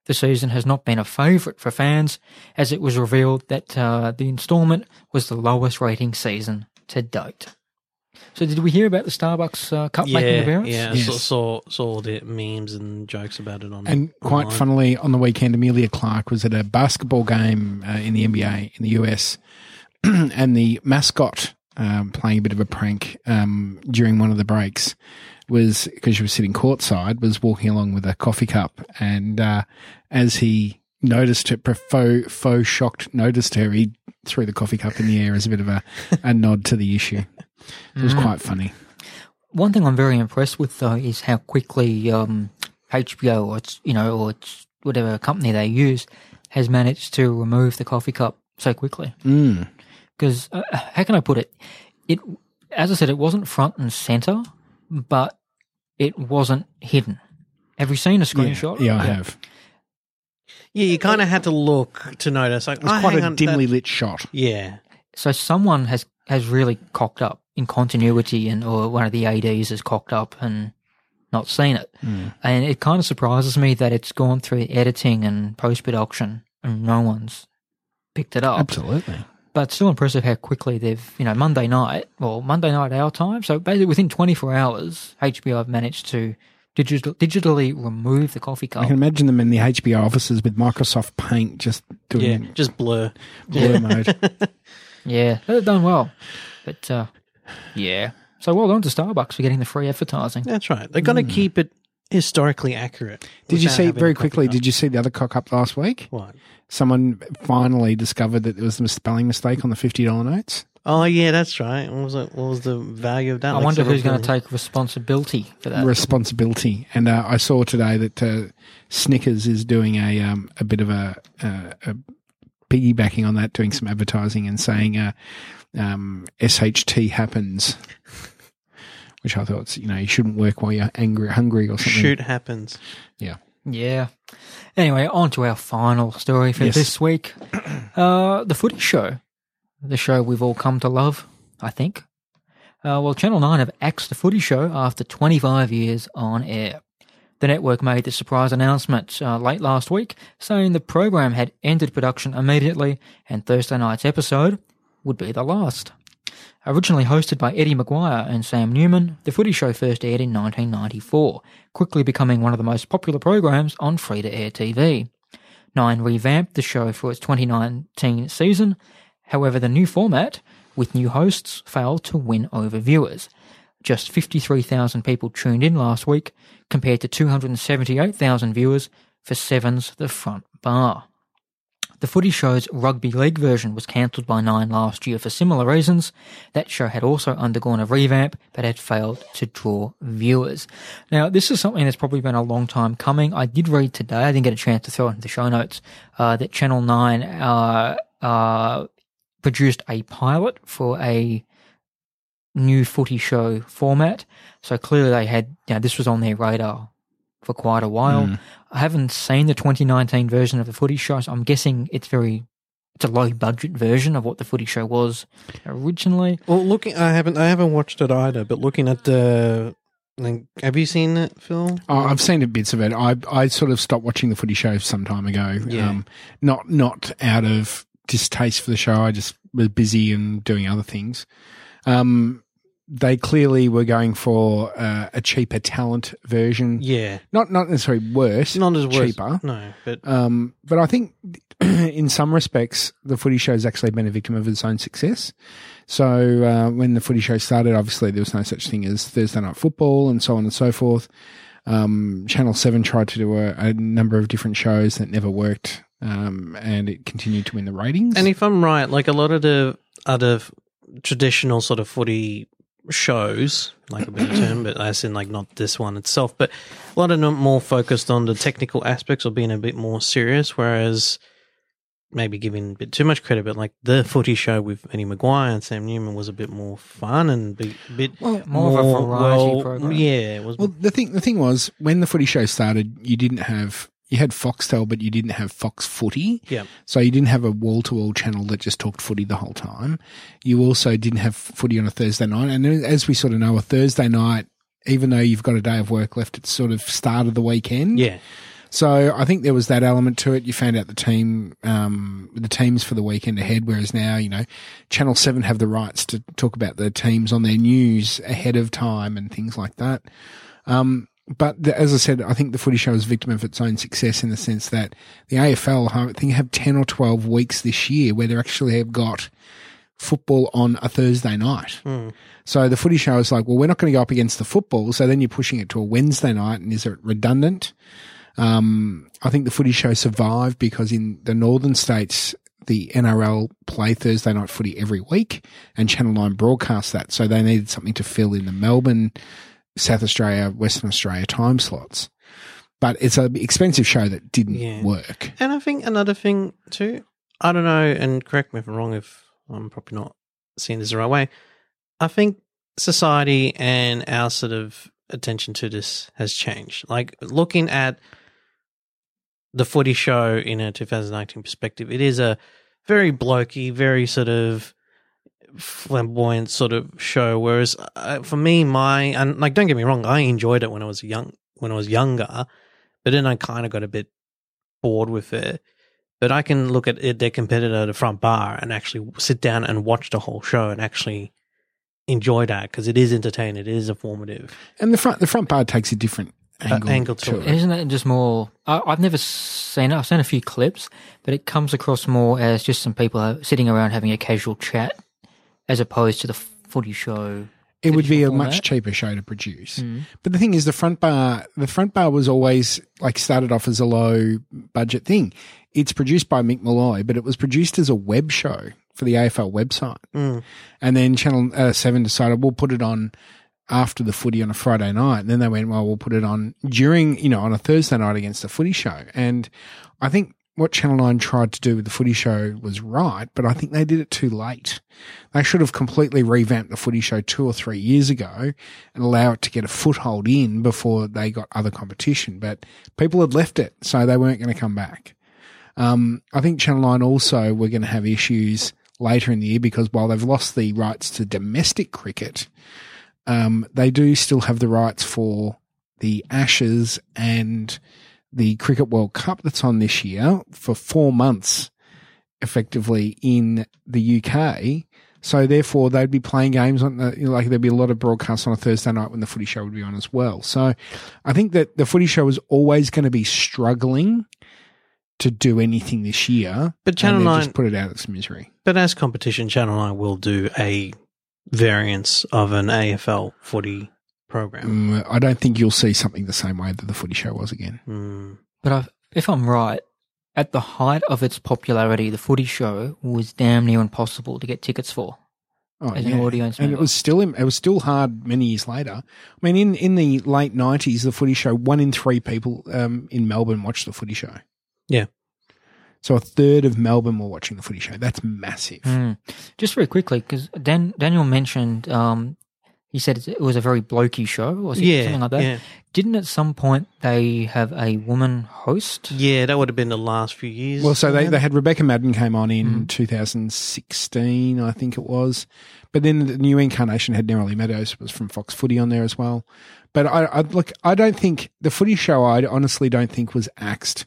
The season has not been a favourite for fans, as it was revealed that uh, the instalment was the lowest rating season to date. So, did we hear about the Starbucks uh, cup making yeah, appearance? yeah. Yes. Saw, saw saw the memes and jokes about it on. And quite online. funnily, on the weekend, Emilia Clarke was at a basketball game uh, in the NBA in the US, and the mascot um, playing a bit of a prank um, during one of the breaks was because she was sitting courtside, was walking along with a coffee cup, and uh, as he noticed her, faux, faux shocked noticed her, he threw the coffee cup in the air as a bit of a, a nod to the issue. It was quite funny. One thing I'm very impressed with though is how quickly um, HBO or it's you know or it's whatever company they use has managed to remove the coffee cup so quickly. Mm. Because uh, how can I put it? It as I said, it wasn't front and center, but it wasn't hidden. Have you seen a screenshot? Yeah, I have. yeah, you kind of had to look to notice. Like, It was oh, quite a on, dimly that- lit shot. yeah, So someone has has really cocked up in continuity, and or one of the ads has cocked up and not seen it. Hmm. And it kind of surprises me that it's gone through editing and post production, and no one's picked it up. Absolutely. But still impressive how quickly they've, you know, Monday night, well, Monday night our time. So basically within 24 hours, HBO have managed to digital, digitally remove the coffee cup. I can imagine them in the HBO offices with Microsoft Paint just yeah, doing just blur. blur mode. Yeah, they've done well. But, uh, yeah. So well done to Starbucks for getting the free advertising. That's right. They're going to keep it historically accurate. Did you without see having very a quickly? cup. Did you see the other cock up last week? What? Someone finally discovered that there was a spelling mistake on the fifty dollar notes. Oh yeah, that's right. What was it? What was the value of that? I Like wonder who's going to billion? take responsibility for that. Responsibility, and uh, I saw today that uh, Snickers is doing a um, a bit of a, uh, a piggybacking on that, doing some advertising and saying uh, um, SHT happens, which I thought you know you shouldn't work while you're angry, hungry or something. Shoot happens. Yeah. Yeah. Anyway, on to our final story for Yes. this week. Uh, the Footy Show. The show we've all come to love, I think. Uh, well, Channel 9 have axed the Footy Show after 25 years on air. The network made the surprise announcement uh, late last week, saying the program had ended production immediately and Thursday night's episode would be the last. Originally hosted by Eddie McGuire and Sam Newman, the footy show first aired in 1994, quickly becoming one of the most popular programs on free to air TV. Nine revamped the show for its 2019 season. However, the new format, with new hosts, failed to win over viewers. Just 53,000 people tuned in last week, compared to 278,000 viewers for Seven's The Front Bar. The footy show's rugby league version was cancelled by Nine last year for similar reasons. That show had also undergone a revamp, but had failed to draw viewers. Now, this is something that's probably been a long time coming. I did read today, I didn't get a chance to throw it into the show notes, uh, that Channel 9 uh, uh, produced a pilot for a new footy show format. So clearly they had, you know, this was on their radar for quite a while. Mm. I haven't seen the 2019 version of the footy show, so I'm guessing it's very, it's a low budget version of what the footy show was originally. Well, looking, I haven't, I haven't watched it either. But looking at the, like, have you seen it, Phil? Oh, I've seen bits of it. I I sort of stopped watching the footy show some time ago. Yeah. Um, not not out of distaste for the show. I just was busy and doing other things. Um, they clearly were going for uh, a cheaper talent version. Yeah, Not not necessarily worse. not as worse. cheaper. No, but Um, but I think in some respects, the footy show has actually been a victim of its own success. So uh, when the footy show started, obviously there was no such thing as Thursday night football and so on and so forth. Um, Channel 7 tried to do a, a number of different shows that never worked. Um, and it continued to win the ratings. And if I'm right, like a lot of the other traditional sort of footy shows, like a better term, but as in like not this one itself, but a lot of them more focused on the technical aspects or being a bit more serious, whereas maybe giving a bit too much credit, but like the footy show with Eddie McGuire and Sam Newman was a bit more fun and be, a bit Well, more of a variety program. Yeah, it was Well, the thing the thing was when the footy show started, you didn't have you had Foxtel, but you didn't have Fox Footy. Yeah. So you didn't have a wall to wall channel that just talked footy the whole time. You also didn't have footy on a Thursday night, and as we sort of know, a Thursday night, even though you've got a day of work left, it's sort of start of the weekend. yeah. So I think there was that element to it. You found out the team, um, the teams for the weekend ahead. Whereas now, you know, Channel Seven have the rights to talk about the teams on their news ahead of time and things like that. Um, but the, as I said, I think the footy show is a victim of its own success in the sense that the AFL, I think, have ten or twelve weeks this year where they actually have got football on a Thursday night. So the footy show is like, well, we're not going to go up against the football. So then you're pushing it to a Wednesday night, and is it redundant? Um, I think the footy show survived because in the northern states, the NRL play Thursday night footy every week, and Channel 9 broadcast that. So they needed something to fill in the Melbourne, South Australia, Western Australia time slots. But it's an expensive show that didn't Yeah. work. And I think another thing too, I don't know, and correct me if I'm wrong if I'm probably not seeing this the right way. I think society and our sort of attention to this has changed. Like looking at the footy show in a 2019 perspective, it is a very blokey, very sort of flamboyant sort of show. Whereas uh, for me, my and like don't get me wrong, I enjoyed it when I was young, when I was younger, but then I kind of got a bit bored with it. But I can look at it, their competitor, the front bar, and actually sit down and watch the whole show and actually enjoy that because it is entertaining, it is informative. And the front the front bar takes a different Uh, angle, angle to to it. it. And isn't that just more? I, I've never seen it. I've seen a few clips, but it comes across more as just some people sitting around having a casual chat, as opposed to the footy show. It would be a traditional much cheaper show to produce. But the thing is, the front bar, the front bar was always like started off as a low budget thing. It's produced by Mick Molloy, but it was produced as a web show for the AFL website. Mm. And then Channel uh, 7 decided we'll put it on after the footy on a Friday night. And then they went, well, we'll put it on during, you know, on a Thursday night against the footy show. And I think what Channel 9 tried to do with the footy show was right, but I think they did it too late. They should have completely revamped the footy show two or three years ago and allow it to get a foothold in before they got other competition. But people had left it, so they weren't going to come back. Um, I think Channel 9 also were going to have issues later in the year because while they've lost the rights to domestic cricket, um, they do still have the rights for the Ashes and the Cricket World Cup that's on this year for four months, effectively in the UK. So therefore, they'd be playing games on the, you know, like there'd be a lot of broadcasts on a Thursday night when the footy show would be on as well. So I think that the footy show is always going to be struggling to do anything this year. But Channel 9 just put it out of its misery. But as competition, Channel 9 will do a variance of an AFL footy program. Mm, I don't think you'll see something the same way that the footy show was again. Mm. But i if I'm right, at the height of its popularity, the footy show was damn near impossible to get tickets for. Oh, As an audience and it was still it was still hard many years later. I mean, in in the late nineties, the footy show one in three people um, in Melbourne watched the footy show. Yeah. So a third of Melbourne were watching the footy show. That's massive. Mm. Just very quickly, because Dan, Daniel mentioned, um, he said it was a very blokey show, or Yeah, something like that. yeah. Didn't at some point they have a woman host? Yeah, that would have been the last few years. Well, so they, they had Rebecca Maddern came on in Mm. 2016, I think it was. But then the new incarnation had Neroli Meadows was from Fox Footy on there as well. But I, I look, I don't think the footy show. I honestly don't think was axed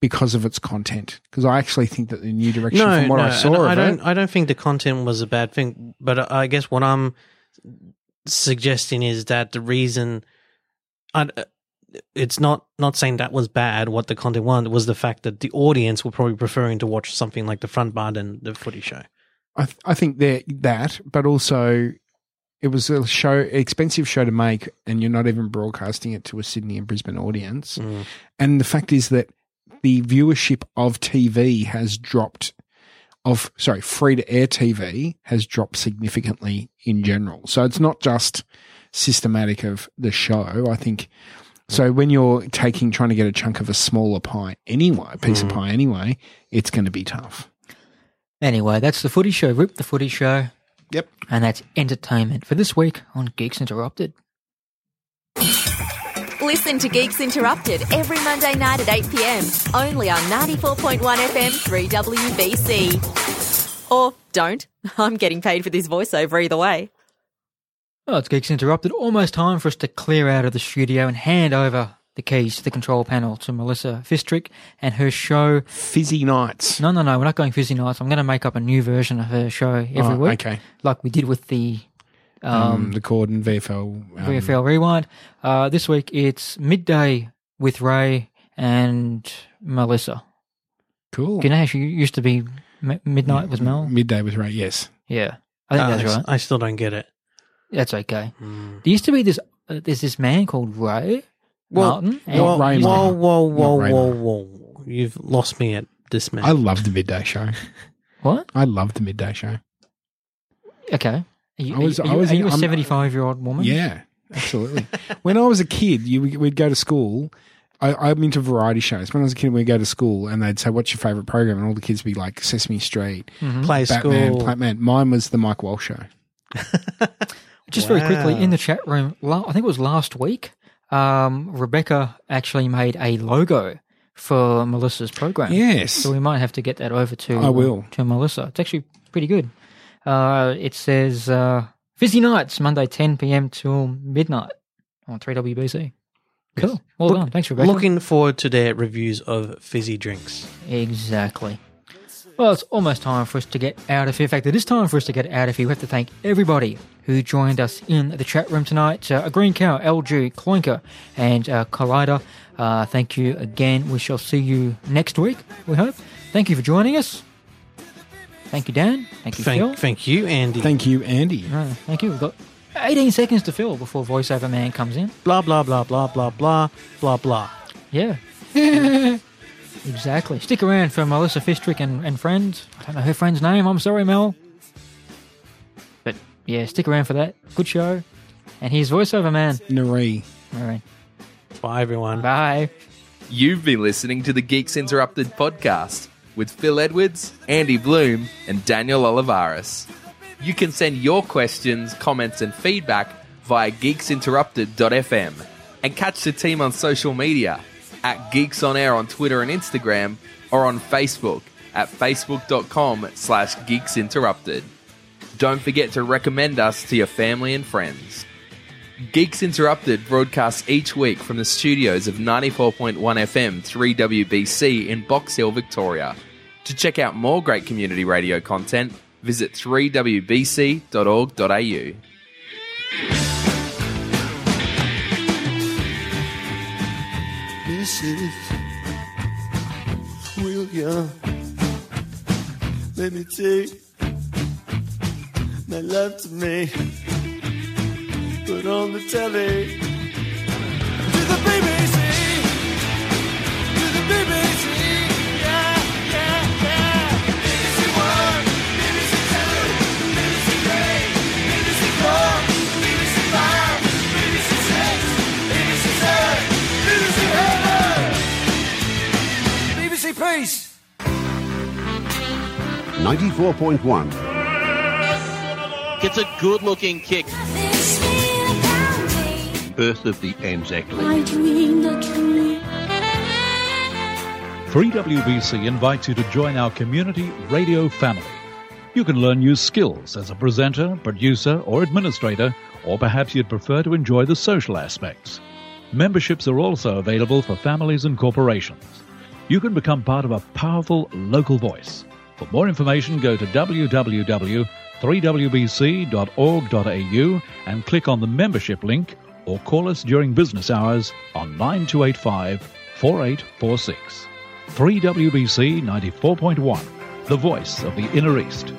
because of its content. Because I actually think that the new direction, no, from what no, I saw I don't. it, I don't think the content was a bad thing, but I guess what I'm suggesting is that the reason, I, it's not not saying that was bad. What the content was was the fact that the audience were probably preferring to watch something like the front bar than the footy show. I, th- I think that that, but also it was a show, expensive show to make, and you're not even broadcasting it to a Sydney and Brisbane audience. Mm. And the fact is that the viewership of TV has dropped. Of sorry, free to air TV has dropped significantly in general. So it's not just systematic of the show. I think so. When you're taking trying to get a chunk of a smaller pie anyway, piece of mm. pie anyway, it's going to be tough. Anyway, that's the footy show. Rip the footy show. Yep. And that's entertainment for this week on Geeks Interrupted. Listen to Geeks Interrupted every Monday night at 8 pm, only on 94.1 FM 3WBC. Or don't. I'm getting paid for this voiceover either way. Well, it's Geeks Interrupted. Almost time for us to clear out of the studio and hand over the keys to the control panel to Melissa Fistrick and her show. Fizzy nights. No, no, no, we're not going fizzy nights. I'm going to make up a new version of her show every Oh, week, Okay. like we did with the Um, um, the Corden VFL. Um, VFL Rewind. Uh, this week it's midday with Ray and Melissa. Cool. Do you know she used to be m- midnight with Mel? Midday with Ray. Yes. Yeah, I think Uh, that's right. I still don't get it. That's okay. Mm. There used to be this. Uh, there's this man called Ray Martin. and Not Ray whoa, whoa, whoa, Not Ray whoa, Martin. whoa! You've lost me at this man. I love the midday show. What? I love the midday show. Okay. Are you, I was- are you, I was are you a I'm- 75 year old woman? Yeah, absolutely. when I was a kid, you we'd go to school. I, I'm into variety shows. When I was a kid, we'd go to school and they'd say, "What's your favorite program?" And all the kids would be like, "Sesame Street, Mhm. Play Batman, school. Batman." Mine was the Mike Walsh show. Just very quickly in the chat room, I think it was last week. Um, Rebecca actually made a logo for Melissa's program. Yes. So we might have to get that over to I will. to Melissa. It's actually pretty good. Uh, it says uh, Fizzy Nights, Monday 10 p.m. till midnight on 3WBC. Cool. Well Look- done. Thanks, Rebecca. Looking forward to their reviews of fizzy drinks. Exactly. Well, it's almost time for us to get out of here. In fact, it is time for us to get out of here. We have to thank everybody who joined us in the chat room tonight. Uh, a Green Cow, LG, Cloinker, and uh, Collider. Uh, thank you again. We shall see you next week, we hope. Thank you for joining us. Thank you, Dan. Thank you, thank, Phil. Thank you, Andy. Thank you, Andy. Right, thank you. We've got 18 seconds to fill before voiceover man comes in. Blah, blah, blah, blah, blah, blah, blah, blah. Yeah. exactly. Stick around for Melissa Fistrick and, and friends. I don't know her friend's name. I'm sorry, Mel. But yeah, stick around for that. Good show. And here's voiceover man. Naree. All right. Bye, everyone. Bye. You've been listening to the Geeks Interrupted podcast with Phil Edwards, Andy Blume, and Daniel Olivares. You can send your questions, comments, and feedback via geeksinterrupted.fm and catch the team on social media at Geeks On Air on Twitter and Instagram or on Facebook at facebook.com slash geeksinterrupted. Don't forget to recommend us to your family and friends. Geeks Interrupted broadcasts each week from the studios of 94.1 FM 3WBC in Box Hill, Victoria. To check out more great community radio content, visit 3wbc.org.au. Mrs. William, let me take my love to me. Put on the telly to the BBC, to the BBC, Peace. 94.1. Gets a good looking kick. Birth of the Anzac League. I dreamed a dream. 3WBC invites you to join our community radio family. You can learn new skills as a presenter, producer, or administrator, or perhaps you'd prefer to enjoy the social aspects. Memberships are also available for families and corporations. You can become part of a powerful local voice. For more information, go to www.3wbc.org.au and click on the membership link or call us during business hours on 9285 4846. 3WBC 94.1, the voice of the Inner East.